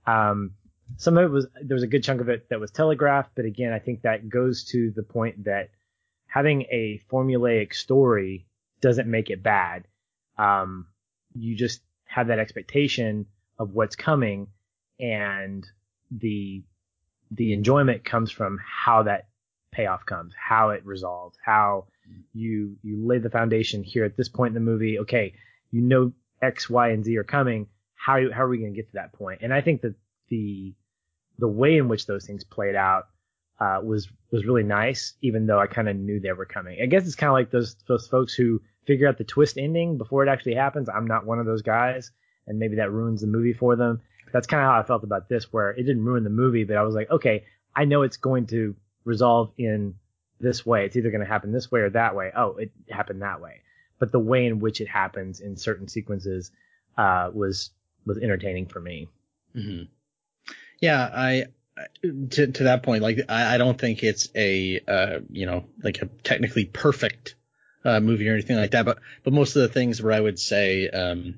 Um, some of it was there was a good chunk of it that was telegraphed, but again, I think that goes to the point that having a formulaic story doesn't make it bad. Um, you just have that expectation of what's coming, and the the enjoyment comes from how that payoff comes, how it resolves, how you you lay the foundation here at this point in the movie. Okay, you know X, Y, and Z are coming how how are we going to get to that point? And I think that the the way in which those things played out uh, was was really nice, even though I kind of knew they were coming. I guess it's kind of like those those folks who figure out the twist ending before it actually happens. I'm not one of those guys, and maybe that ruins the movie for them. That's kind of how I felt about this, where it didn't ruin the movie, but I was like, okay, I know it's going to resolve in this way. It's either going to happen this way or that way. Oh, it happened that way. But the way in which it happens in certain sequences uh, was was entertaining for me. Mm-hmm. Yeah, I to to that point, like I, I don't think it's a uh, you know like a technically perfect uh, movie or anything like that, but but most of the things where I would say um,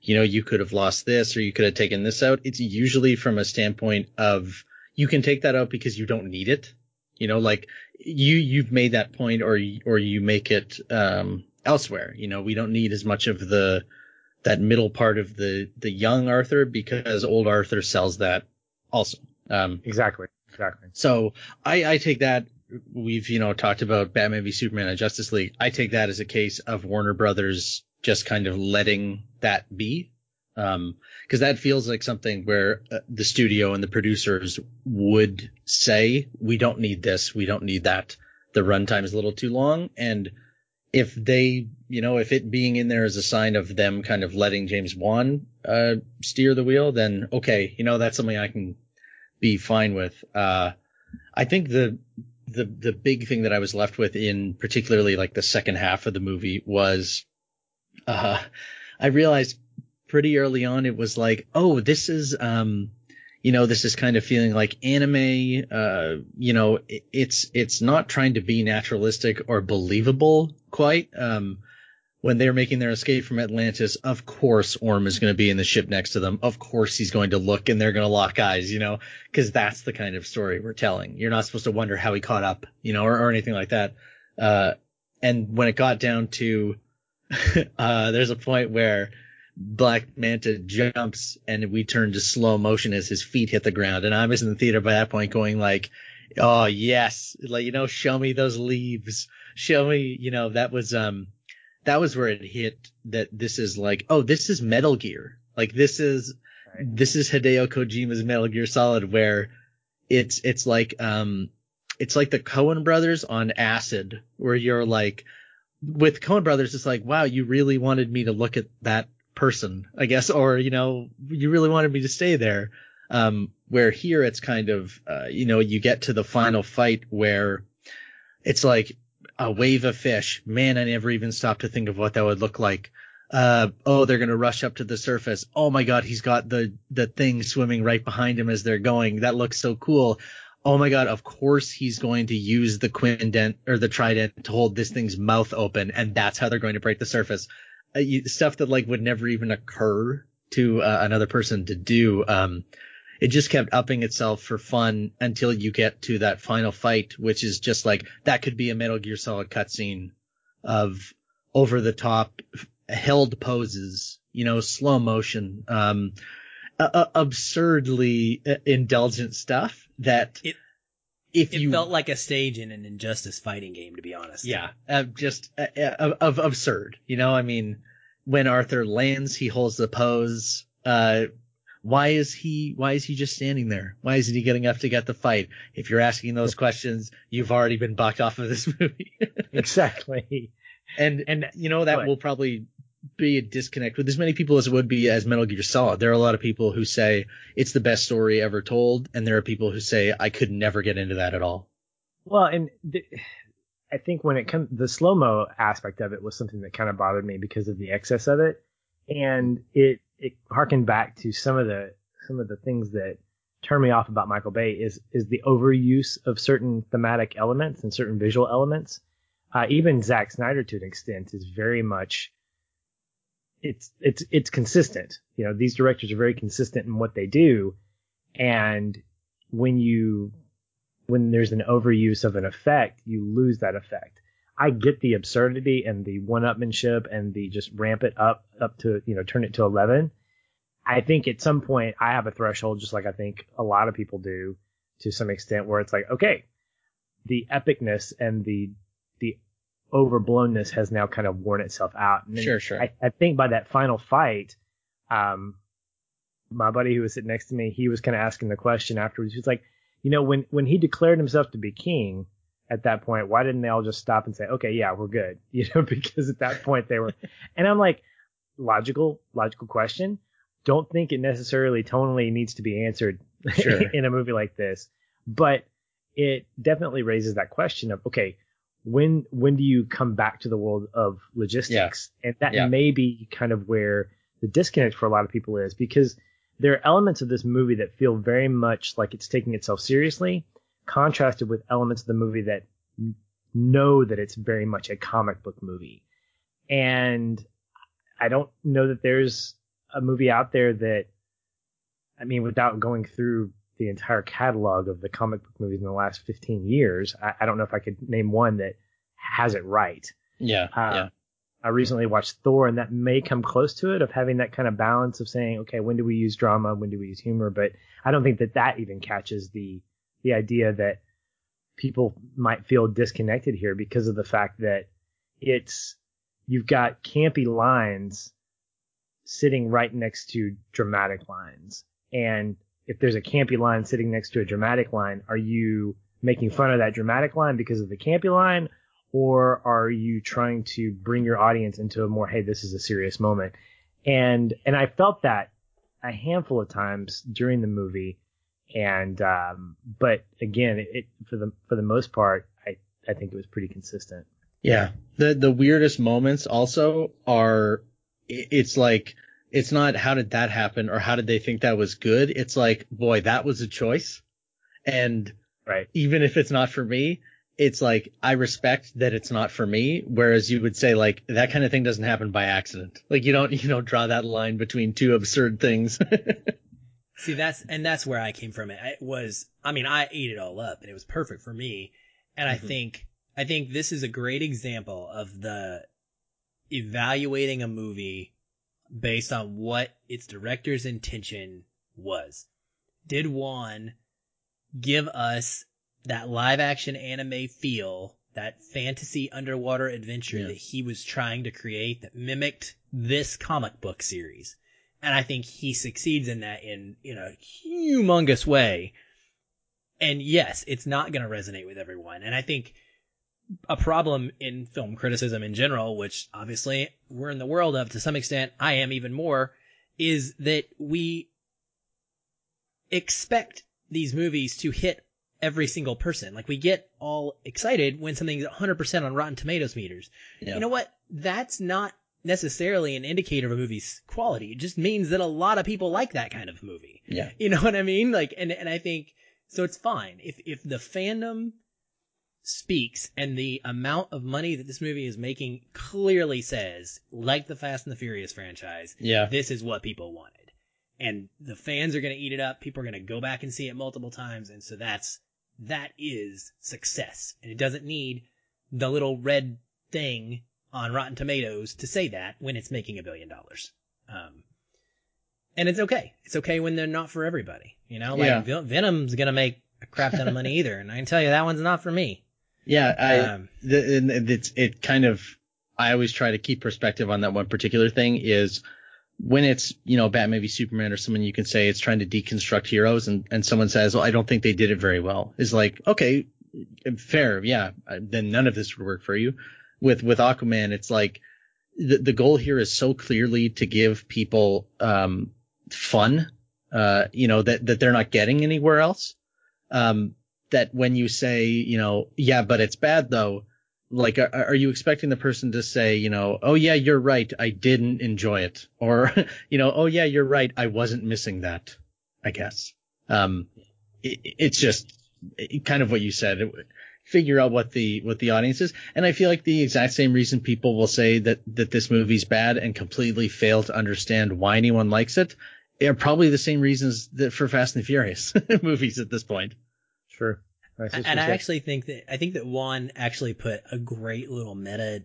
you know you could have lost this or you could have taken this out, it's usually from a standpoint of you can take that out because you don't need it. You know, like you you've made that point or or you make it um, elsewhere. You know, we don't need as much of the that middle part of the the young Arthur because old Arthur sells that also. Um, exactly. Exactly. So I, I take that we've you know talked about Batman v Superman and Justice League. I take that as a case of Warner Brothers just kind of letting that be, because um, that feels like something where uh, the studio and the producers would say, "We don't need this, we don't need that." The runtime is a little too long, and if they, you know, if it being in there is a sign of them kind of letting James Wan uh, steer the wheel, then okay, you know, that's something I can be fine with. Uh, I think the the the big thing that I was left with in particularly like the second half of the movie was uh I realized pretty early on it was like, oh, this is um you know, this is kind of feeling like anime, uh, you know, it, it's, it's not trying to be naturalistic or believable quite. Um, when they're making their escape from Atlantis, of course Orm is going to be in the ship next to them. Of course he's going to look and they're going to lock eyes, you know, cause that's the kind of story we're telling. You're not supposed to wonder how he caught up, you know, or, or anything like that. Uh, and when it got down to, uh, there's a point where Black Manta jumps and we turn to slow motion as his feet hit the ground. And I was in the theater by that point going like, Oh yes. Like, you know, show me those leaves. Show me, you know, that was, um, that was where it hit that this is like, oh, this is Metal Gear. Like this is, right. this is Hideo Kojima's Metal Gear Solid where it's, it's like, um, it's like the Coen brothers on acid where you're like, with Coen brothers, it's like, wow, you really wanted me to look at that person, I guess, or, you know, you really wanted me to stay there. Um, where here it's kind of, uh, you know, you get to the final fight where it's like, a wave of fish. Man, I never even stopped to think of what that would look like. Uh, oh, they're gonna rush up to the surface. Oh my god, he's got the the thing swimming right behind him as they're going. That looks so cool. Oh my god, of course he's going to use the quindent or the trident to hold this thing's mouth open, and that's how they're going to break the surface. Uh, stuff that like would never even occur to uh, another person to do. Um, it just kept upping itself for fun until you get to that final fight, which is just like that could be a Metal Gear Solid cutscene of over the top held poses, you know, slow motion, um, uh, absurdly indulgent stuff that it, if it you felt like a stage in an injustice fighting game, to be honest. Yeah, uh, just uh, uh, of absurd. You know, I mean, when Arthur lands, he holds the pose. Uh, why is he why is he just standing there? Why isn't he getting up to get the fight? If you're asking those questions, you've already been bucked off of this movie. exactly. And and you know that will probably be a disconnect with as many people as it would be as Metal Gear Solid. There are a lot of people who say it's the best story ever told, and there are people who say I could never get into that at all. Well, and th- I think when it comes the slow mo aspect of it was something that kind of bothered me because of the excess of it, and it it harkened back to some of the some of the things that turn me off about Michael Bay is is the overuse of certain thematic elements and certain visual elements. Uh, even Zack Snyder, to an extent, is very much it's it's it's consistent. You know, these directors are very consistent in what they do, and when you when there's an overuse of an effect, you lose that effect. I get the absurdity and the one-upmanship and the just ramp it up up to you know turn it to 11. I think at some point I have a threshold, just like I think a lot of people do, to some extent, where it's like, okay, the epicness and the the overblownness has now kind of worn itself out. And sure, sure. I, I think by that final fight, um, my buddy who was sitting next to me, he was kind of asking the question afterwards. He's like, you know, when when he declared himself to be king, at that point, why didn't they all just stop and say, okay, yeah, we're good? You know, because at that point they were, and I'm like, logical, logical question. Don't think it necessarily tonally needs to be answered sure. in a movie like this, but it definitely raises that question of, okay, when, when do you come back to the world of logistics? Yeah. And that yeah. may be kind of where the disconnect for a lot of people is because there are elements of this movie that feel very much like it's taking itself seriously contrasted with elements of the movie that know that it's very much a comic book movie. And I don't know that there's a movie out there that, I mean, without going through the entire catalog of the comic book movies in the last 15 years, I, I don't know if I could name one that has it right. Yeah. Uh, yeah. I recently watched Thor, and that may come close to it of having that kind of balance of saying, okay, when do we use drama, when do we use humor? But I don't think that that even catches the the idea that people might feel disconnected here because of the fact that it's you've got campy lines sitting right next to dramatic lines. And if there's a campy line sitting next to a dramatic line, are you making fun of that dramatic line because of the campy line? Or are you trying to bring your audience into a more, hey, this is a serious moment? And, and I felt that a handful of times during the movie. And, um, but again, it, for the, for the most part, I, I think it was pretty consistent. Yeah. The, the weirdest moments also are, it's like, it's not how did that happen or how did they think that was good? It's like, boy, that was a choice. And right. even if it's not for me, it's like I respect that it's not for me. Whereas you would say like that kind of thing doesn't happen by accident. Like you don't you don't draw that line between two absurd things. See that's and that's where I came from. It, it was I mean I ate it all up and it was perfect for me. And mm-hmm. I think I think this is a great example of the evaluating a movie based on what its director's intention was. Did Wan give us that live action anime feel, that fantasy underwater adventure yeah. that he was trying to create that mimicked this comic book series? And I think he succeeds in that in, in a humongous way. And yes, it's not going to resonate with everyone. And I think a problem in film criticism in general, which obviously we're in the world of to some extent, I am even more, is that we expect these movies to hit every single person. Like we get all excited when something's 100% on Rotten Tomatoes meters. Yeah. You know what? That's not necessarily an indicator of a movie's quality. It just means that a lot of people like that kind of movie. Yeah. You know what I mean? Like, and, and I think, so it's fine. If, if the fandom speaks and the amount of money that this movie is making clearly says, like the Fast and the Furious franchise, yeah. this is what people wanted. And the fans are going to eat it up. People are going to go back and see it multiple times. And so that's, that is success. And it doesn't need the little red thing on Rotten Tomatoes to say that when it's making a billion dollars. Um, and it's okay. It's okay when they're not for everybody. You know, like yeah. Venom's going to make a crap ton of money either. And I can tell you that one's not for me. Yeah, I, um, the, and it's, it kind of, I always try to keep perspective on that one particular thing is when it's, you know, Batman v Superman or someone you can say it's trying to deconstruct heroes and, and someone says, well, I don't think they did it very well is like, okay, fair. Yeah. Then none of this would work for you. With, with Aquaman, it's like the, the goal here is so clearly to give people, um, fun, uh, you know, that, that they're not getting anywhere else. Um, that when you say, you know, yeah, but it's bad though, like, are, are, you expecting the person to say, you know, oh yeah, you're right, I didn't enjoy it, or, you know, oh yeah, you're right, I wasn't missing that, I guess. Um, it, it's just it, kind of what you said. It, figure out what the what the audience is, and I feel like the exact same reason people will say that that this movie's bad and completely fail to understand why anyone likes it are probably the same reasons that for Fast and Furious movies at this point. Sure. And I actually think that I think that Wan actually put a great little meta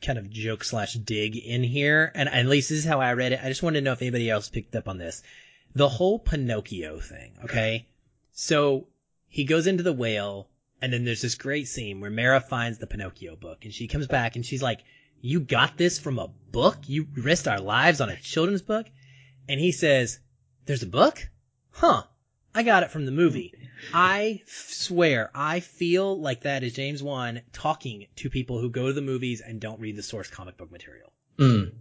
kind of joke slash dig in here, and at least this is how I read it. I just wanted to know if anybody else picked up on this. The whole Pinocchio thing, okay? So he goes into the whale, and then there's this great scene where Mera finds the Pinocchio book, and she comes back and she's like, "You got this from a book? You risked our lives on a children's book?" And he says, "There's a book? Huh? I got it from the movie. I swear, I feel like that is James Wan talking to people who go to the movies and don't read the source comic book material. Mm.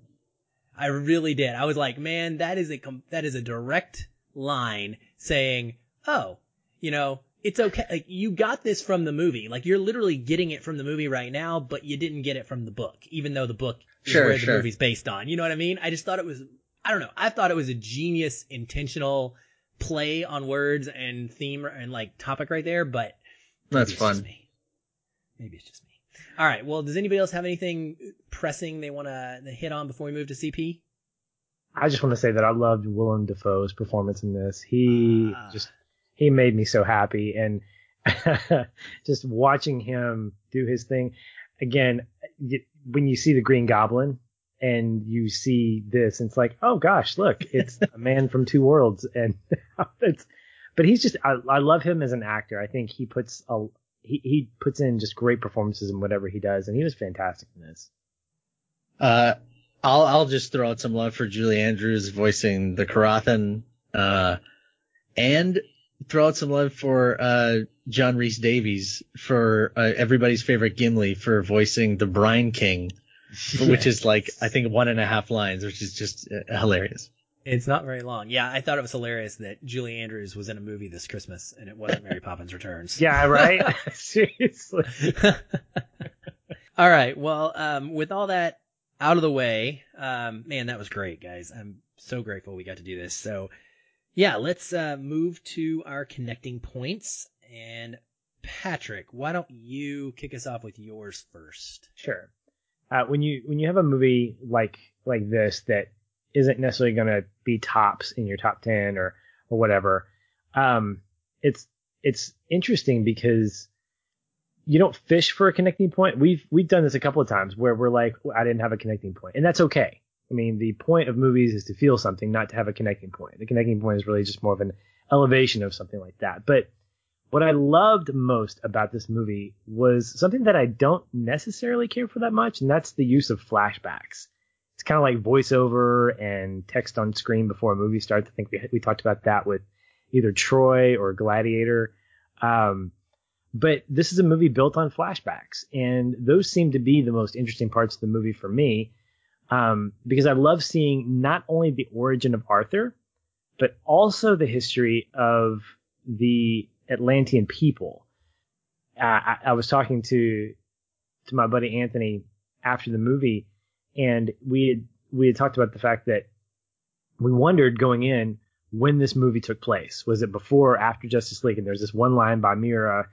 I really did. I was like, man, that is a that is a direct line saying, "Oh, you know, it's okay. Like you got this from the movie. Like you're literally getting it from the movie right now, but you didn't get it from the book, even though the book is sure, where the movie's based on. You know what I mean? I just thought it was I don't know. I thought it was a genius intentional play on words and theme and like topic right there, but that's fun. Maybe it's just me. All right. Well, does anybody else have anything pressing they want to hit on before we move to CP? I just want to say that I loved Willem Dafoe's performance in this. He uh, just he made me so happy, and just watching him do his thing. Again, when you see the Green Goblin, and you see this and it's like, oh gosh, look, it's a man from two worlds. And it's, but he's just I, I love him as an actor. I think he puts a he, he puts in just great performances in whatever he does, and he was fantastic in this. Uh, I'll I'll just throw out some love for Julie Andrews voicing the Karathen, uh, and throw out some love for uh, John Rhys Davies for uh, everybody's favorite Gimli for voicing the Brine King, which is like I think one and a half lines, which is just uh, hilarious. It's not very long. Yeah, I thought it was hilarious that Julie Andrews was in a movie this Christmas and it wasn't Mary Poppins Returns. Yeah, right. Seriously. all right. Well, um, with all that out of the way, um, man, that was great, guys. I'm so grateful we got to do this. So, yeah, let's uh, move to our connecting points. And Patrick, why don't you kick us off with yours first? Sure. Uh, when you when you have a movie like like this that isn't necessarily going to be tops in your top 10 or, or whatever. Um, it's, it's interesting because you don't fish for a connecting point. We've, we've done this a couple of times where we're like, I didn't have a connecting point and that's okay. I mean, the point of movies is to feel something, not to have a connecting point. The connecting point is really just more of an elevation of something like that. But what I loved most about this movie was something that I don't necessarily care for that much, and that's the use of flashbacks it's kind of like voiceover and text on screen before a movie starts. I think we we talked about that with either Troy or Gladiator. Um, but this is a movie built on flashbacks, and those seem to be the most interesting parts of the movie for me, um, because I love seeing not only the origin of Arthur, but also the history of the Atlantean people. Uh, I, I was talking to to my buddy Anthony after the movie and we had we had talked about the fact that we wondered going in when this movie took place. Was it before or after Justice League? And there's this one line by Mera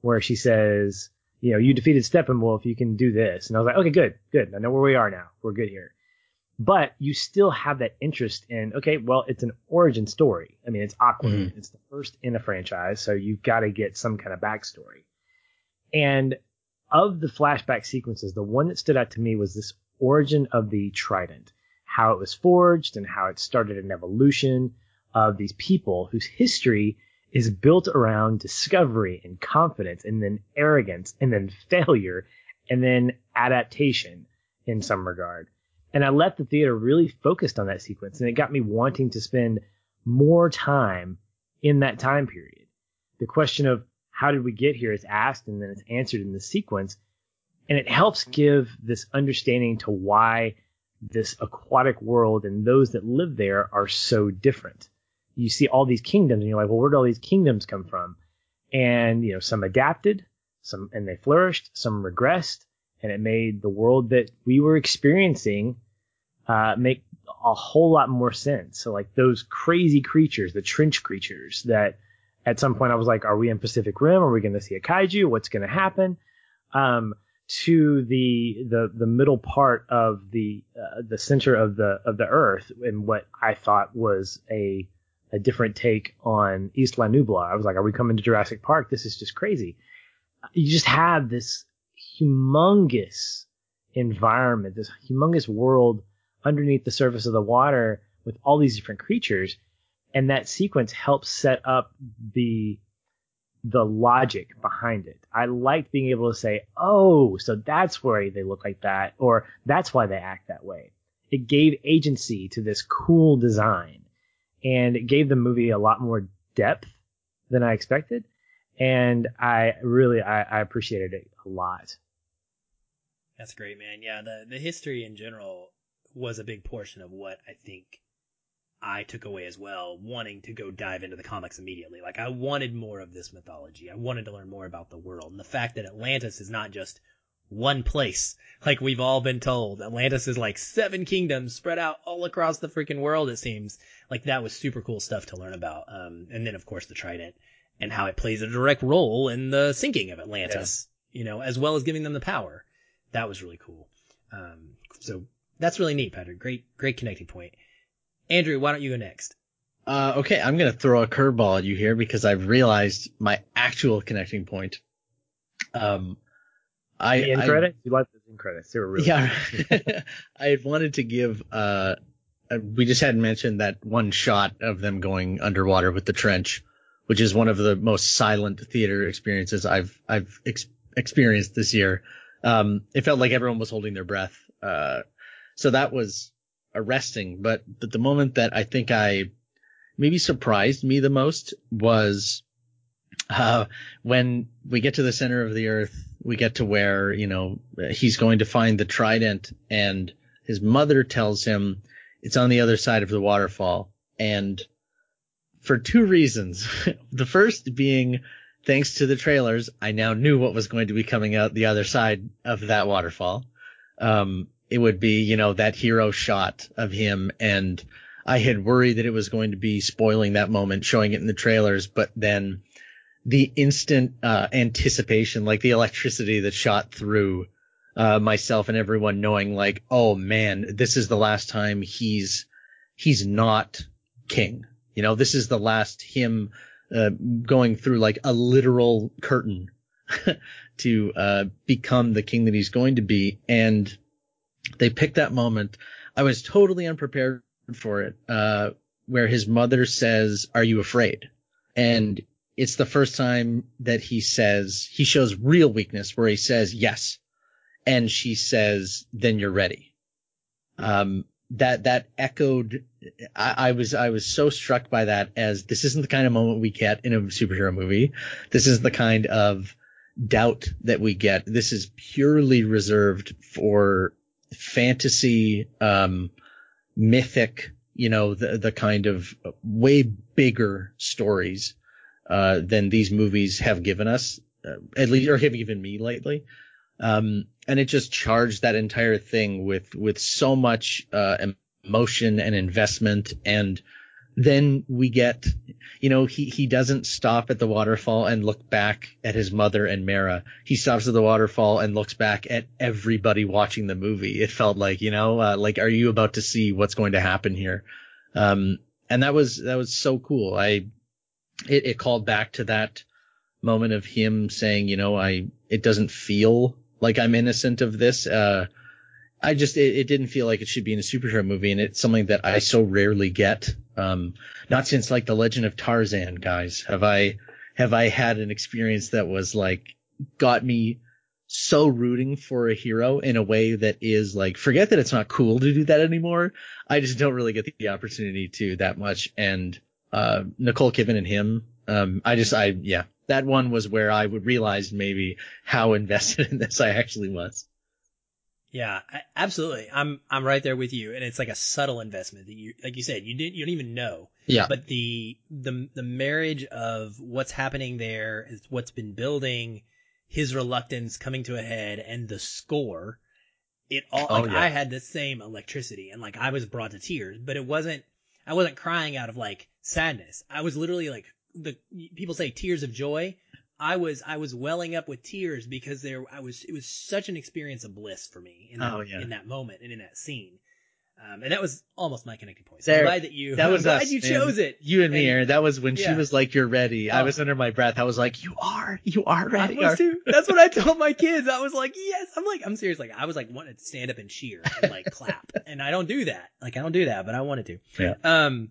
where she says, you know, you defeated Steppenwolf, you can do this. And I was like, okay, good, good. I know where we are now. We're good here. But you still have that interest in, okay, well, it's an origin story. I mean, it's Aquaman. Mm-hmm. It's the first in a franchise, so you've got to get some kind of backstory. And of the flashback sequences, the one that stood out to me was this origin of the trident, how it was forged, and how it started an evolution of these people whose history is built around discovery and confidence, and then arrogance, and then failure, and then adaptation in some regard. And I let the theater really focused on that sequence, and it got me wanting to spend more time in that time period. The question of how did we get here is asked and then it's answered in the sequence and it helps give this understanding to why this aquatic world and those that live there are so different. You see all these kingdoms and you're like, well, where do all these kingdoms come from? And, you know, some adapted, some, and they flourished, some regressed, and it made the world that we were experiencing, uh, make a whole lot more sense. So like those crazy creatures, the trench creatures that at some point I was like, are we in Pacific Rim? Are we going to see a kaiju? What's going to happen? Um, to the the the middle part of the uh, the center of the of the earth and what I thought was a a different take on Isla Nublar. I was like, are we coming to Jurassic Park? This is just crazy. You just have this humongous environment, this humongous world underneath the surface of the water with all these different creatures. And that sequence helps set up the the logic behind it. I like being able to say, oh, so that's why they look like that, or that's why they act that way. It gave agency to this cool design, and it gave the movie a lot more depth than I expected, and I really I, I appreciated it a lot. That's great, man. Yeah, the the history in general was a big portion of what I think I took away as well, wanting to go dive into the comics immediately. Like I wanted more of this mythology. I wanted to learn more about the world and the fact that Atlantis is not just one place. Like we've all been told, Atlantis is like seven kingdoms spread out all across the freaking world. It seems like that was super cool stuff to learn about. Um, and then of course the Trident and how it plays a direct role in the sinking of Atlantis, yeah. you know, as well as giving them the power. That was really cool. Um, so that's really neat, Patrick. Great, great connecting point. Andrew, why don't you go next? Uh, okay, I'm gonna throw a curveball at you here because I've realized my actual connecting point. Um, I the end credits. You like the end credits? They were really yeah. I had wanted to give. Uh, uh, we just hadn't mentioned that one shot of them going underwater with the trench which is one of the most silent theater experiences I've I've ex- experienced this year. Um, it felt like everyone was holding their breath. Uh, so that was arresting. But but the moment that I think I maybe surprised me the most was uh, when we get to the center of the earth, we get to where, you know, he's going to find the trident and his mother tells him it's on the other side of the waterfall. And for two reasons. the first being thanks to the trailers, I now knew what was going to be coming out the other side of that waterfall. Um, it would be, you know, that hero shot of him and I had worried that it was going to be spoiling that moment, showing it in the trailers, but then the instant uh, anticipation, like the electricity that shot through uh, myself and everyone knowing like, oh man, this is the last time he's he's not king. You know, this is the last him uh, going through like a literal curtain to uh, become the king that he's going to be, and they picked that moment. I was totally unprepared for it, uh, where his mother says, "Are you afraid?" and it's the first time that he says he shows real weakness where he says yes and she says then you're ready um that that echoed I, I, was I was so struck by that as this isn't the kind of moment we get in a superhero movie. This is the kind of doubt that we get. This is purely reserved for fantasy, um, mythic, you know, the the kind of way bigger stories uh, than these movies have given us, uh, at least, or have given me lately. Um, and it just charged that entire thing with, with so much, uh, emotion and investment. And then we get, you know, he, he doesn't stop at the waterfall and look back at his mother and Mera. He stops at the waterfall and looks back at everybody watching the movie. It felt like, you know, uh, like, are you about to see what's going to happen here? Um, and that was, that was so cool. I, it, it called back to that moment of him saying, you know, I, it doesn't feel like I'm innocent of this. Uh, I just, it, it, didn't feel like it should be in a superhero movie. And it's something that I so rarely get. Um, not since like the legend of Tarzan guys have I, have I had an experience that was like, got me so rooting for a hero in a way that is like, forget that it's not cool to do that anymore. I just don't really get the opportunity to that much. And, uh, Nicole Kidman and him. Um, I just, I, yeah, that one was where I would realize maybe how invested in this I actually was. Yeah, absolutely. I'm, I'm right there with you. And it's like a subtle investment that you, like you said, you didn't, you don't even know. Yeah. But the, the, the marriage of what's happening there is what's been building, his reluctance coming to a head and the score, it all, oh, like yeah. I had the same electricity and like I was brought to tears, but it wasn't, I wasn't crying out of like sadness. I was literally like the people say tears of joy. I was I was welling up with tears because there I was it was such an experience of bliss for me in that, oh, yeah. in that moment and in that scene. Um, and that was almost my connecting point. So there, I'm glad that you that was glad us, you chose it. You and me, Aaron. That was when yeah. she was like, "You're ready." Oh. I was under my breath. I was like, "You are, you are ready." I was too. That's what I told my kids. I was like, "Yes." I'm like, I'm serious. Like, I was like wanting to stand up and cheer and like clap, and I don't do that. Like, I don't do that, but I wanted to. Yeah. Um.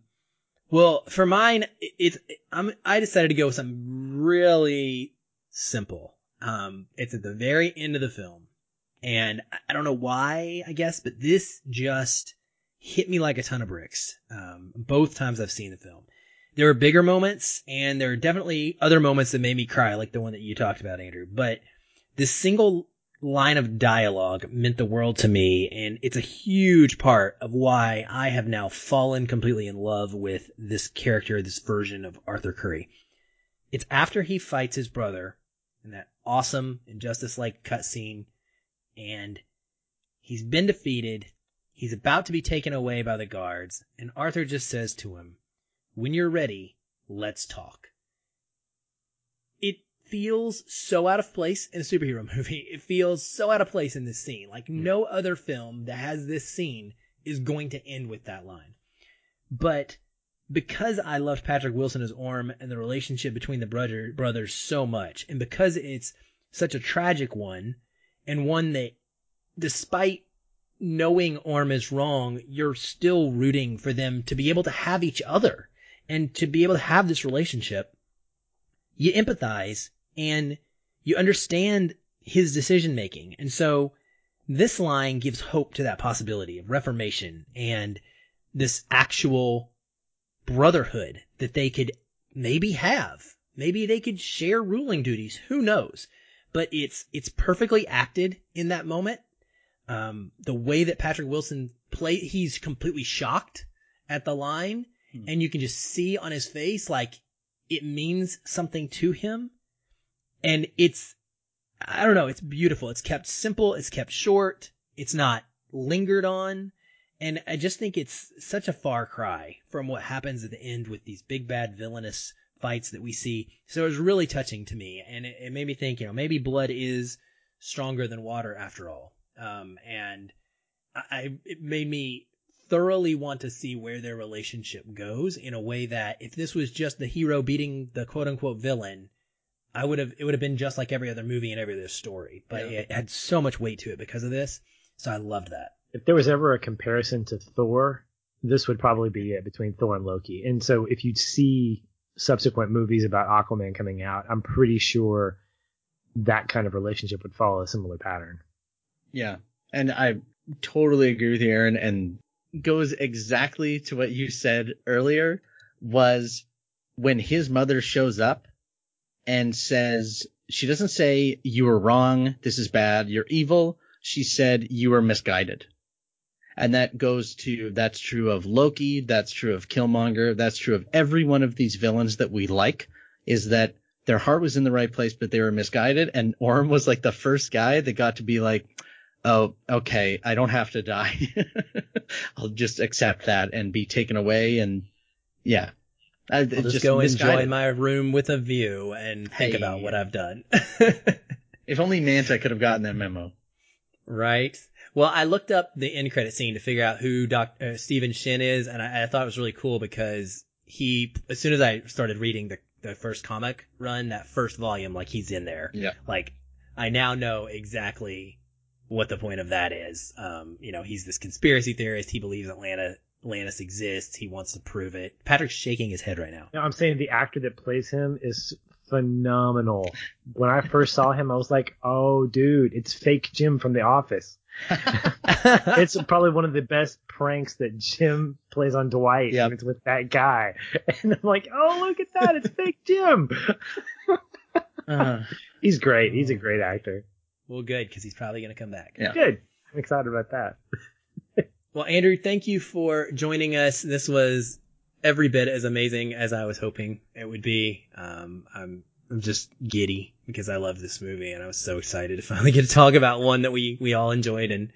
Well, for mine, it's I'm I decided to go with something really simple. Um, it's at the very end of the film, and I don't know why, I guess, but this just hit me like a ton of bricks. Um, both times I've seen the film. There were bigger moments, and there are definitely other moments that made me cry, like the one that you talked about, Andrew. But this single line of dialogue meant the world to me, and it's a huge part of why I have now fallen completely in love with this character, this version of Arthur Curry. It's after he fights his brother in that awesome Injustice like cutscene, and he's been defeated. He's about to be taken away by the guards, and Arthur just says to him, When you're ready, let's talk feels so out of place in a superhero movie. It feels so out of place in this scene. Like no other film that has this scene is going to end with that line. But because I loved Patrick Wilson as Orm and the relationship between the brother brothers so much, and because it's such a tragic one, and one that, despite knowing Orm is wrong, you're still rooting for them to be able to have each other and to be able to have this relationship you empathize and you understand his decision making. And so this line gives hope to that possibility of reformation and this actual brotherhood that they could maybe have. Maybe they could share ruling duties. Who knows? But it's, it's perfectly acted in that moment. Um, the way that Patrick Wilson play, he's completely shocked at the line hmm. and you can just see on his face, like it means something to him. And it's, I don't know, it's beautiful. It's kept simple. It's kept short. It's not lingered on. And I just think it's such a far cry from what happens at the end with these big bad villainous fights that we see. So it was really touching to me, and it, it made me think, you know, maybe blood is stronger than water after all. Um, and I, it made me thoroughly want to see where their relationship goes in a way that if this was just the hero beating the quote unquote villain, I would have, it would have been just like every other movie and every other story, but yeah. it had so much weight to it because of this. So I loved that. If there was ever a comparison to Thor, this would probably be it between Thor and Loki. And so if you see subsequent movies about Aquaman coming out, I'm pretty sure that kind of relationship would follow a similar pattern. Yeah. And I totally agree with you, Aaron, and goes exactly to what you said earlier was when his mother shows up and says, she doesn't say, you were wrong, this is bad, you're evil. She said, you were misguided. And that goes to, that's true of Loki, that's true of Killmonger, that's true of every one of these villains that we like, is that their heart was in the right place, but they were misguided. And Orm was like the first guy that got to be like, oh, okay, I don't have to die. I'll just accept that and be taken away. And yeah, I, just, just, go enjoy my room with a view and think hey. about what I've done. if only Manta could have gotten that memo. Right. Well, I looked up the end credit scene to figure out who Dr. uh, Stephen Shin is, and I, I, thought it was really cool because he, as soon as I started reading the, the first comic run, that first volume, like he's in there. Yeah. Like, I now know exactly what the point of that is. Um, you know, he's this conspiracy theorist. He believes Atlanta, Atlantis exists. He wants to prove it. Patrick's shaking his head right now. No, I'm saying the actor that plays him is phenomenal. When I first saw him, I was like, oh, dude, it's fake Jim from The Office. it's probably one of the best pranks that Jim plays on Dwight. Yep. It's with that guy. And I'm like, oh, look at that. It's fake Jim. uh, he's great. He's a great actor. Well, good, because he's probably going to come back. Yeah. Good. I'm excited about that. Well, Andrew, thank you for joining us. This was every bit as amazing as I was hoping it would be. Um, I'm I'm just giddy because I love this movie and I was so excited to finally get to talk about one that we, we all enjoyed and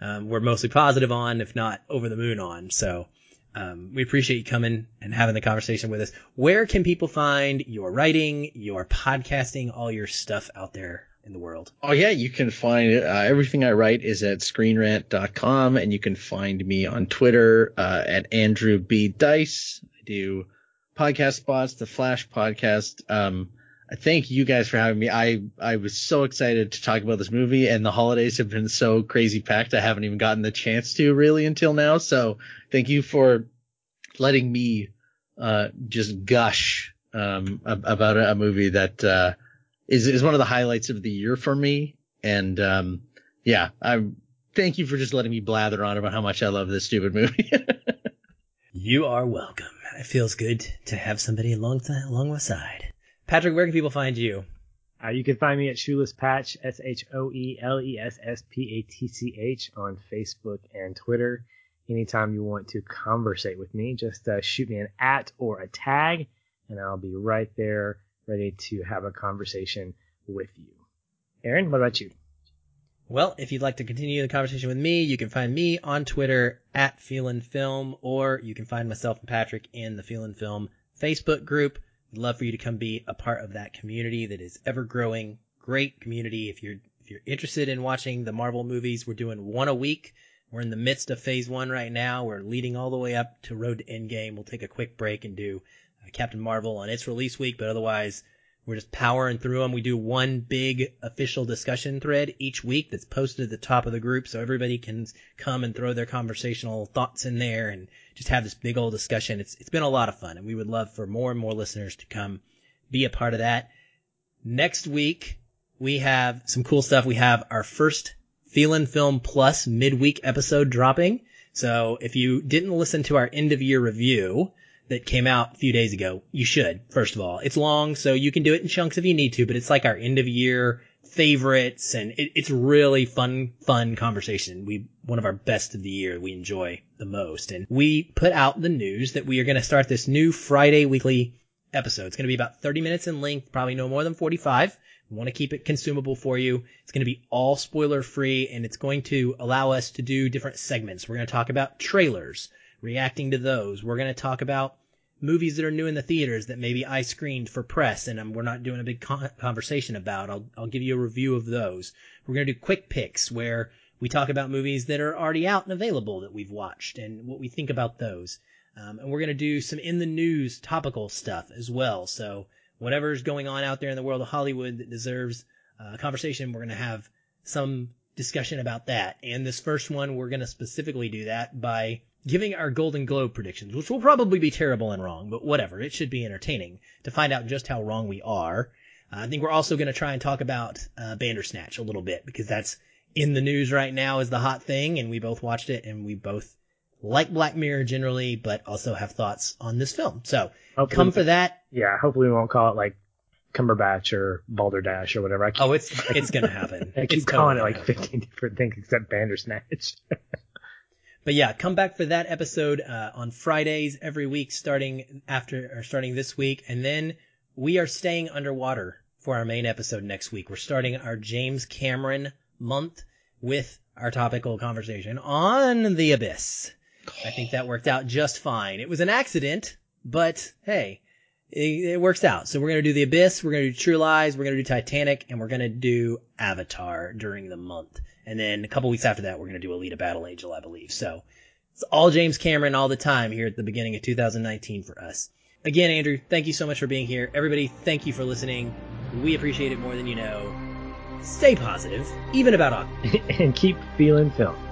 um, we're mostly positive on, if not over the moon on. So um, we appreciate you coming and having the conversation with us. Where can people find your writing, your podcasting, all your stuff out there in the world? Oh yeah, you can find uh, everything I write is at screenrant.com and you can find me on Twitter uh, at Andrew B Dyce. I do podcast spots, the Flash podcast. Um, I thank you guys for having me. I, I was so excited to talk about this movie and the holidays have been so crazy packed. I haven't even gotten the chance to really until now. So thank you for letting me, uh, just gush, um, about a, a movie that, uh, is, is one of the highlights of the year for me. And, um, yeah, I'm, thank you for just letting me blather on about how much I love this stupid movie. you are welcome. It feels good to have somebody along, along my side. Patrick, where can people find you? Uh, you can find me at Shoeless Patch, S H O E L E S S P A T C H, on Facebook and Twitter. Anytime you want to conversate with me, just uh, shoot me an at or a tag, and I'll be right there ready to have a conversation with you. Aaron, what about you? Well, if you'd like to continue the conversation with me, you can find me on Twitter at Feelin Film, or you can find myself and Patrick in the Feelin Film Facebook group. We'd love for you to come be a part of that community that is ever growing. Great community. If you're if you're interested in watching the Marvel movies, we're doing one a week. We're in the midst of phase one right now. We're leading all the way up to Road to Endgame. We'll take a quick break and do Uh, Captain Marvel on its release week, but otherwise we're just powering through them. We do one big official discussion thread each week that's posted at the top of the group so everybody can come and throw their conversational thoughts in there and just have this big old discussion. It's, it's been a lot of fun and we would love for more and more listeners to come be a part of that. Next week, we have some cool stuff. We have our first Feelin' Film Plus midweek episode dropping. So if you didn't listen to our end of year review that came out a few days ago, you should, first of all. It's long, so you can do it in chunks if you need to, but it's like our end of year favorites and it, it's really fun, fun conversation. We, one of our best of the year we enjoy the most. And we put out the news that we are going to start this new Friday weekly episode. It's going to be about 30 minutes in length, probably no more than 45. We want to keep it consumable for you. It's going to be all spoiler free and it's going to allow us to do different segments. We're going to talk about trailers, reacting to those. We're going to talk about movies that are new in the theaters that maybe I screened for press and um, we're not doing a big con- conversation about. I'll, I'll give you a review of those. We're going to do quick picks where we talk about movies that are already out and available that we've watched and what we think about those. Um, and we're going to do some in the news topical stuff as well. So whatever's going on out there in the world of Hollywood that deserves uh, a conversation, we're going to have some discussion about that. And this first one, we're going to specifically do that by giving our Golden Globe predictions, which will probably be terrible and wrong, but whatever. It should be entertaining to find out just how wrong we are. Uh, I think we're also going to try and talk about uh, Bandersnatch a little bit because that's in the news right now as the hot thing, and we both watched it and we both like Black Mirror generally, but also have thoughts on this film. So Hopefully- come for that. Yeah, hopefully we won't call it like Cumberbatch or Balderdash or whatever. I keep, Oh, it's it's gonna happen. I keep It's calling totally it like happen. 15 different things except Bandersnatch. But yeah, come back for that episode uh, on Fridays every week, starting after or starting this week, and then we are staying underwater for our main episode next week. We're starting our James Cameron month with our topical conversation on the abyss. I think that worked out just fine. It was an accident, but hey, it, it works out. So we're gonna do the abyss, we're gonna do True Lies, we're gonna do Titanic, and we're gonna do Avatar during the month. And then a couple weeks after that, we're gonna do Alita Battle Angel, I believe. So it's all James Cameron all the time here at the beginning of 2019 for us. Again, Andrew, thank you so much for being here. Everybody, thank you for listening. We appreciate it more than you know. Stay positive, even about Aquaman. and keep feeling film.